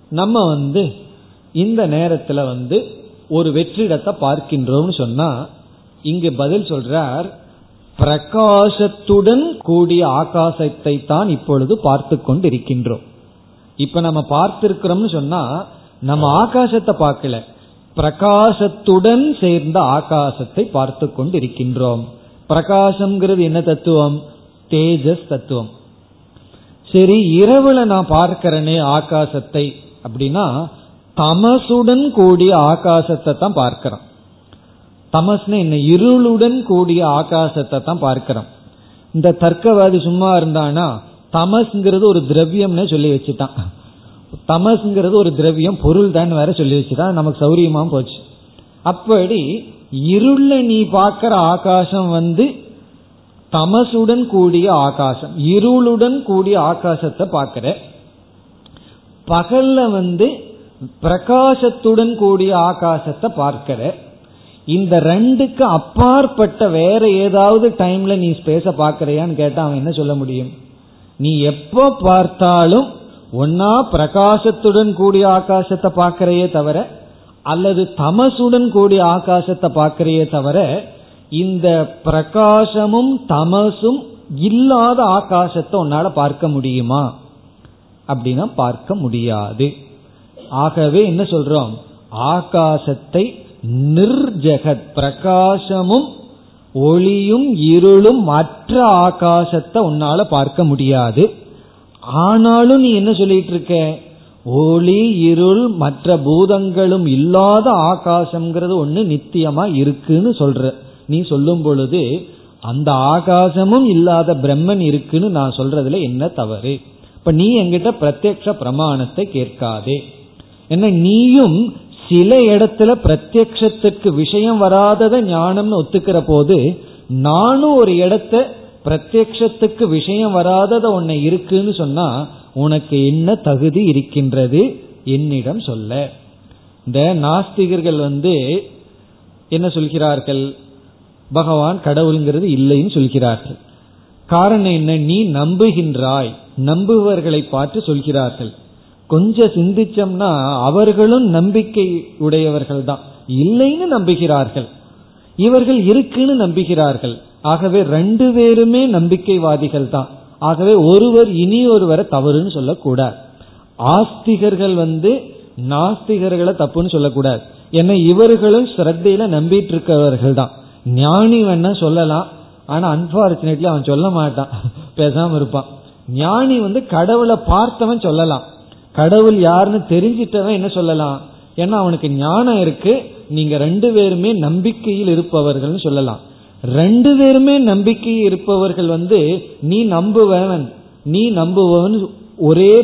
நம்ம வந்து இந்த நேரத்தில் வந்து ஒரு வெற்றிடத்தை பார்க்கின்றோம்னு சொன்னா இங்கு பதில் சொல்றார் பிரகாசத்துடன் கூடிய ஆகாசத்தை தான் இப்பொழுது பார்த்து கொண்டிருக்கின்றோம். இப்ப நம்ம பார்த்திருக்கிறோம்னு சொன்னா நம்ம ஆகாசத்தை பார்க்கல பிரகாசத்துடன் சேர்ந்த ஆகாசத்தை பார்த்து கொண்டிருக்கின்றோம். பிரகாசம்ங்கிறது என்ன தத்துவம்? தேஜஸ் தத்துவம். சரி இரவுல நான் பார்க்கிறேனே ஆகாசத்தை அப்படின்னா தமசுடன் கூடிய ஆகாசத்தை தான் பார்க்கிறோம். தமஸ்னு என்ன? இருளுடன் கூடிய ஆகாசத்தை தான் பார்க்கிறோம். இந்த தர்க்கவாதி சும்மா இருந்தானா தமஸ்ங்கிறது ஒரு திரவியம்னு சொல்லி வச்சுட்டான். தமஸ்ங்கிறது ஒரு திரவியம் பொருள் தான் வேற சொல்லி வச்சுட்டான். நமக்கு சௌரியமா போச்சு. அப்படி இருள நீ பார்க்கிற ஆகாசம் வந்து தமசுடன் கூடிய ஆகாசம் இருளுடன் கூடிய ஆகாசத்தை பார்க்கிற. பகல்ல வந்து பிரகாசத்துடன் கூடிய ஆகாசத்தை பார்க்கிற. இந்த ரெண்டுக்கு அப்பாற்பட்ட வேற ஏதாவது டைம்ல நீ ஸ்பேஸ பாக்கிறியான்னு கேட்டா அவன் என்ன சொல்ல முடியும்? நீ எப்ப பார்த்தாலும் ஒன்னா பிரகாசத்துடன் கூடிய ஆகாசத்தை பார்க்கிறையே தவிர அல்லது தமசுடன் கூடிய ஆகாசத்தை பார்க்கிறையே தவிர இந்த பிரகாசமும் தமசும் இல்லாத ஆகாசத்தை உன்னால பார்க்க முடியுமா? அப்படின்னா பார்க்க முடியாது. ஆகவே என்ன சொல்றோம்? ஆகாசத்தை நிர்ஜகத் பிரகாசமும் ஒளியும் இருளும் மற்ற ஆகாசத்தை உன்னால பார்க்க முடியாது. ஆனாலும் நீ என்ன சொல்லிட்டு இருக்க? ஒளி இருள் மற்ற பூதங்களும் இல்லாத ஆகாசம்ங்கிறது ஒண்ணு நித்தியமா இருக்குன்னு சொல்ற. நீ சொல்லும் பொழுது அந்த ஆகாசமும் இல்லாத பிரம்மன் இருக்குன்னு நான் சொல்றதுல என்ன தவறு? இப்ப நீ என்கிட்ட பிரத்யக்ஷ பிரமாணத்தை கேட்காதே. என்ன நீயும் சில இடத்துல பிரத்யக்ஷத்துக்கு விஷயம் வராதத ஞானம்னு ஒத்துக்கிற போது நானும் ஒரு இடத்த பிரத்யக்ஷத்துக்கு விஷயம் வராதத உன்னை இருக்குன்னு சொன்னா உனக்கு என்ன தகுதி இருக்கின்றது என்னிடம் சொல்ல. இந்த நாஸ்திகர்கள் வந்து என்ன சொல்கிறார்கள்? பகவான் கடவுளுங்கிறது இல்லைன்னு சொல்கிறார்கள். காரணம் என்ன? நீ நம்புகின்றாய். நம்புவர்களை பார்த்து சொல்கிறார்கள். கொஞ்சம் சிந்திச்சோம்னா அவர்களும் நம்பிக்கை உடையவர்கள் தான். இல்லைன்னு நம்புகிறார்கள். இவர்கள் இருக்குன்னு நம்புகிறார்கள். ஆகவே ரெண்டு பேருமே நம்பிக்கைவாதிகள் தான். ஆகவே ஒருவர் இனி ஒருவரை தவறுன்னு சொல்லக்கூடாது. ஆஸ்திகர்கள் வந்து நாஸ்திகர்களை தப்புன்னு சொல்லக்கூடாது. ஏன்னா இவர்களும் ஸ்ரத்தையில நம்பிட்டு இருக்கவர்கள் தான் ஞானி வேணா சொல்லலாம். ஆனா அன்பார்ச்சுனேட்லி அவன் சொல்ல மாட்டான். பேசாம இருப்பான். ஞானி வந்து கடவுளை பார்த்தவன் சொல்லலாம். கடவுள் யாருன்னு தெரிஞ்சிட்டவன் என்ன சொல்லலாம்? ஏன்னா அவனுக்கு ஞானம் இருக்கு. நீங்க ரெண்டு பேருமே நம்பிக்கையில் இருப்பவர்கள் சொல்லலாம். ரெண்டு பேருமே நம்பிக்கை இருப்பவர்கள் வந்து நீ நம்புவன் நீ நம்புவன் ஒரே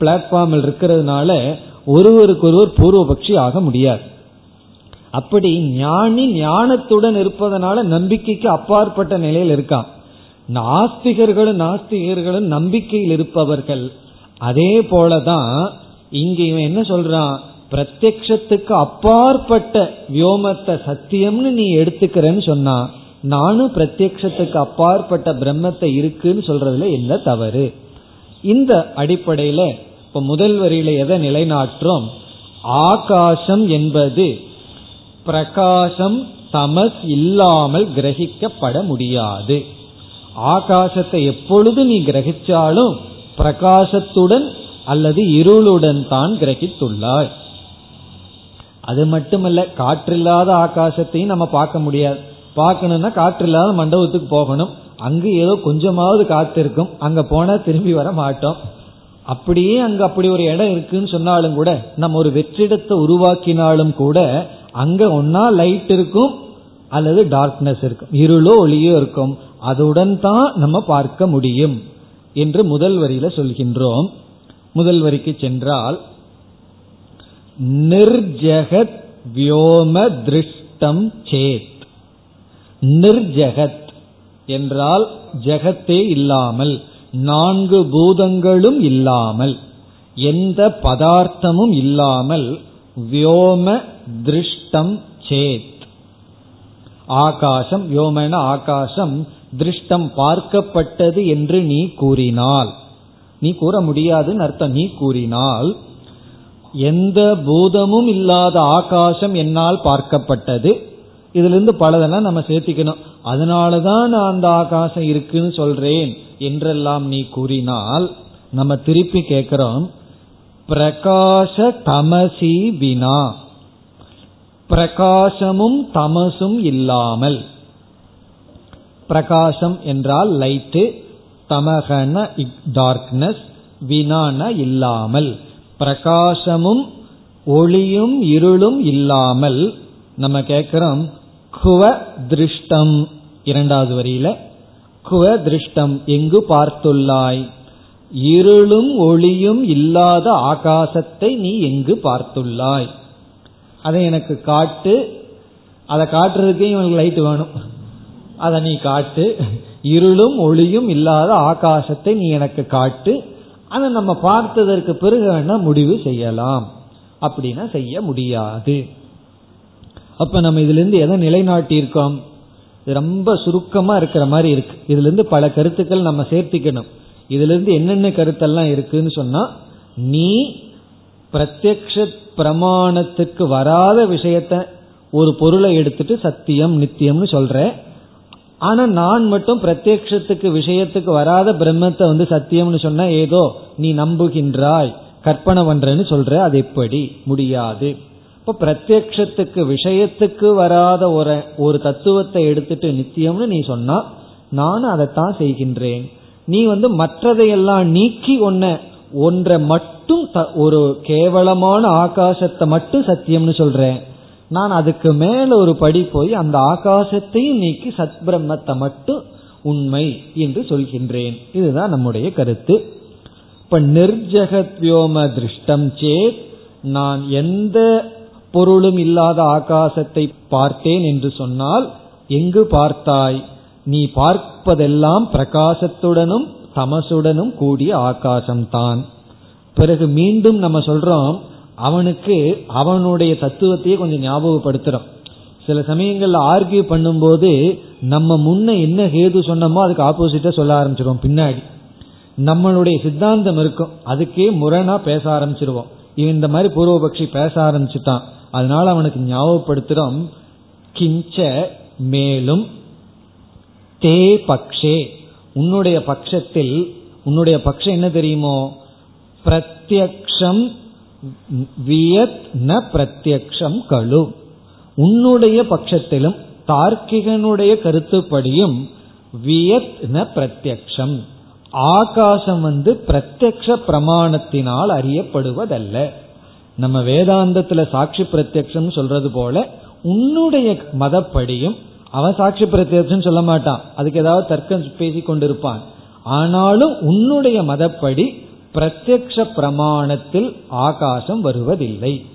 பிளாட்ஃபார்மில் இருக்கிறதுனால ஒருவருக்கொருவர் பூர்வபக்ஷி ஆக முடியாது. அப்படி ஞானி ஞானத்துடன் இருப்பதனால நம்பிக்கைக்கு அப்பாற்பட்ட நிலையில் இருக்கான். நாஸ்திகர்களும் நாஸ்திகர்களும் நம்பிக்கையில் இருப்பவர்கள். அதே போலதான் இங்க இவன் என்ன சொல்றான்? பிரத்யத்துக்கு அப்பாற்பட்ட வியோமத்தை சத்தியம்னு நீ எடுத்துக்கிறேன்னு சொன்னா நானும் பிரத்யக்ஷத்துக்கு அப்பாற்பட்ட பிரம்மத்தை இருக்குன்னு சொல்றதுல என்ன தவறு? இந்த அடிப்படையில இப்ப முதல் வரியில எதை நிலைநாட்டுறோம்? ஆகாசம் என்பது பிரகாசம் தமஸ் இல்லாமல் கிரகிக்கப்பட முடியாது. ஆகாசத்தை எப்பொழுது நீ கிரகிச்சாலும் பிரகாசத்துடன் அல்லது இருளுடன் தான் கிரகித்துள்ளாய். அது மட்டுமல்ல காற்றில்லாத ஆகாசத்தையும் நம்ம பார்க்க முடியாது. பார்க்கணும்னா காற்றில்லாத மண்டபத்துக்கு போகணும். அங்கு ஏதோ கொஞ்சமாவது காத்து இருக்கும். அங்க போனா திரும்பி வர மாட்டோம். அப்படியே அங்க அப்படி ஒரு இடம் இருக்குன்னு சொன்னாலும் கூட நம்ம ஒரு வெற்றிடத்தை உருவாக்கினாலும் கூட அங்க ஒன்னா லைட் இருக்கும் அல்லது டார்க்னஸ் இருக்கும். இருளோ ஒளியோ இருக்கும். அதுடன் தான் நம்ம பார்க்க முடியும் என்று முதல் வரியில சொல்கின்றோம். முதல் வரிக்கு சென்றால் நிர்ஜகத் வியோம திருஷ்டம் சேத் நிர்ஜகத் என்றால் ஜெகத்தே இல்லாமல் நான்கு பூதங்களும் இல்லாமல் எந்த பதார்த்தமும் இல்லாமல் வியோம திருஷ்டம் சேத். ஆகாசம் வியோமன ஆகாசம் திருஷ்டம் பார்க்கப்பட்டது என்று நீ கூறினால் நீ கூற முடியாதுன்னு அர்த்தம் நீ கூறினால் எந்த பூதமும் இல்லாத ஆகாசம் என்னால் பார்க்கப்பட்டது இதுல இருந்து பலதெல்லாம் நம்ம சேர்த்திக்கணும். அதனாலதான் நான் அந்த ஆகாசம் இருக்குன்னு சொல்றேன் என்றெல்லாம் நீ கூறினால் நம்ம திருப்பி கேட்கிறோம் பிரகாச தமசி வினா. பிரகாசமும் தமசும் இல்லாமல். பிரகாசம் என்றால் லைட்டு தமகன டார்க்னஸ் வினான இல்லாமல். பிரகாசமும் ஒளியும் இருளும் இல்லாமல் நம்ம கேட்கிறோம் குவ திருஷ்டம். இரண்டாவது வரியில குவ திருஷ்டம் எங்கு பார்த்துள்ளாய்? இருளும் ஒளியும் இல்லாத ஆகாசத்தை நீ எங்கு பார்த்துள்ளாய்? அதை எனக்கு காட்டு. அதை காட்டுறதுக்கே இவனுக்கு லைட் வேணும். அதை நீ காட்டு. இருளும் ஒளியும் இல்லாத ஆகாசத்தை நீ எனக்கு காட்டு. அதை நம்ம பார்த்ததற்கு பிறகு வேணா முடிவு செய்யலாம்? அப்படின்னா செய்ய முடியாது. அப்ப நம்ம இதுல இருந்து எதை நிலைநாட்டியிருக்கோம்? ரொம்ப சுருக்கமா இருக்கிற மாதிரி இருக்கு. இதுல இருந்து பல கருத்துக்கள் நம்ம சேர்த்திக்கணும். இதுல இருந்து என்னென்ன கருத்தெல்லாம் இருக்குன்னு சொன்னா நீ பிரத்யக்ஷ பிரமாணத்துக்கு வராத விஷயத்த ஒரு பொருளை எடுத்துட்டு சத்தியம் நித்தியம்னு சொல்ற. ஆனா நான் மட்டும் பிரத்யக்ஷத்துக்கு விஷயத்துக்கு வராத பிரம்மத்தை வந்து சத்தியம்னு சொன்னா ஏதோ நீ நம்புகின்றாய் கற்பனை பண்றேன்னு சொல்ற அது எப்படி? முடியாது. இப்ப பிரத்யக்ஷத்துக்கு விஷயத்துக்கு வராத ஒரு ஒரு தத்துவத்தை எடுத்துட்டு நித்தியம்னு நீ சொன்னா நானும் அதைத்தான் செய்கின்றேன். நீ வந்து மற்றதையெல்லாம் நீக்கி ஒன்ன ஒன்றை மட்டும் ஒரு கேவலமான ஆகாசத்தை மட்டும் சத்தியம்னு சொல்றேன். நான் அதுக்கு மேல ஒரு படி போய் அந்த ஆகாசத்தையும் நீக்கி சத் பிரம்மத்தை மட்டும் உண்மை என்று சொல்கின்றேன். இதுதான் நம்முடைய கருத்து. இப்ப நிர்ஜகத் வியோம திருஷ்டம் சேத் நான் எந்த பொருளும் இல்லாத ஆகாசத்தை பார்த்தேன் என்று சொன்னால் எங்கு பார்த்தாய்? நீ பார்ப்பதெல்லாம் பிரகாசத்துடனும் தமசுடனும் கூடிய ஆகாசம்தான். பிறகு மீண்டும் நம்ம சொல்றோம் அவனுக்கு அவனுடைய தத்துவத்தையே கொஞ்சம் ஞாபகப்படுத்துறோம். சில சமயங்கள்ல ஆர்கியூ பண்ணும்போது நம்ம முன்ன என்ன ஹேது சொன்னோமோ அதுக்கு ஆப்போசிட்டா சொல்ல ஆரம்பிச்சிருவோம் பின்னாடி. நம்மளுடைய சித்தாந்தம் இருக்கும். அதுக்கே முரணா பேச ஆரம்பிச்சிருவோம். இவன் இந்த மாதிரி பூர்வபக்ஷி பேச ஆரம்பிச்சுட்டான். அதனால அவனுக்கு ஞாபகப்படுத்துறோம் கிஞ்ச மேலும் தே பக்ஷே. உன்னுடைய பட்சத்தில் உன்னுடைய பட்சம் என்ன தெரியுமோ? பிரத்யக்ஷம் வியத் ந பிரத்யக்ஷம் கழு உன்னுடைய பட்சத்திலும் தார்க்கிகனுடைய கருத்துப்படியும் வியத் ந பிரத்யக்ஷம். ஆகாசம் வந்து பிரத்யக்ஷ பிரமாணத்தினால் அறியப்படுவதல்ல. நம்ம வேதாந்தத்துல சாட்சி பிரத்யக்ஷம் சொல்றது போல உன்னுடைய மதப்படியும் அவன் சாட்சி பிரத்யக்ஷம் சொல்ல மாட்டான். அதுக்கு ஏதாவது தர்க்கம் பேசி கொண்டிருப்பான். ஆனாலும் உன்னுடைய மதப்படி பிரத்யக்ஷ பிரமாணத்தில் ஆகாசம் வருவதில்லை.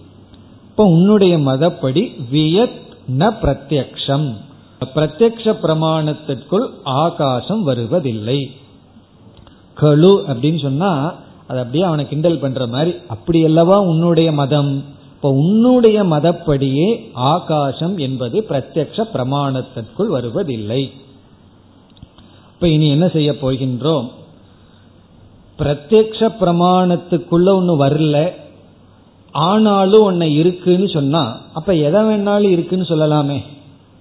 இப்ப உன்னுடைய மதப்படி வியத் ந பிரத்யக்ஷம். பிரத்யக்ஷ பிரமாணத்திற்குள் ஆகாசம் வருவதில்லை. கழு அப்படின்னு சொன்னா அது அப்படியே அவனை கிண்டல் பண்ற மாதிரி அப்படி அல்லவா உன்னுடைய மதம்? இப்ப உன்னுடைய மதப்படியே ஆகாசம் என்பது பிரத்யக்ஷ பிரமாணத்திற்குள் வருவதில்லை. இப்ப இனி என்ன செய்ய போகின்றோம்? பிரத்யக்ஷ பிரமாணத்துக்குள்ள ஒன்று வரல. ஆனாலும் ஒன்ன இருக்குன்னு சொன்னா அப்ப எதை வேணாலும் இருக்குன்னு சொல்லலாமே.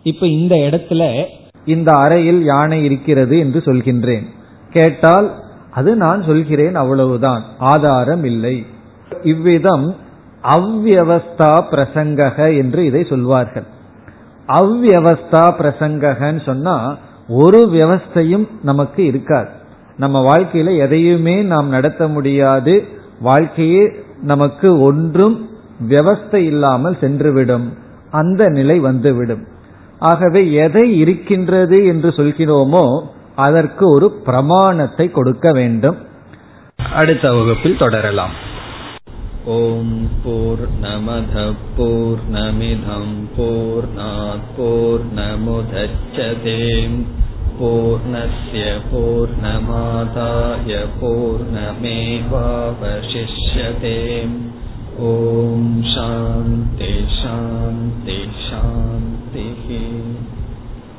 இப்ப இந்த இடத்துல இந்த அறையில் யானை இருக்கிறது என்று சொல்கின்றேன். கேட்டால் அது நான் சொல்கிறேன் அவ்வளவுதான். ஆதாரம் இல்லை. இவ்விதம் அவ்வவஸ்தா பிரசங்கக என்று இதை சொல்வார்கள். அவ்வவஸ்தா பிரசங்ககன்னு சொன்னா ஒரு வியவஸ்தையும் நமக்கு இருக்காது. நம்ம வாழ்க்கையில எதையுமே நாம் நடத்த முடியாது. வாழ்க்கையே நமக்கு ஒன்றும் வியவஸ்தை இல்லாமல் சென்றுவிடும். அந்த நிலை வந்துவிடும். ஆகவே எதை இருக்கின்றது என்று சொல்கிறோமோ அதற்கு ஒரு பிரமாணத்தை கொடுக்க வேண்டும். அடுத்த வகுப்பில் தொடரலாம். ஓம் போர் நமத போர் நமிதம் போர் போர் நமுதச்சதேம் பூர்ணய பூர்ணமாதாய பூர்ணமேவாவசிஷ்யதேம். ஓம் சாந்தி சாந்தி சாந்தி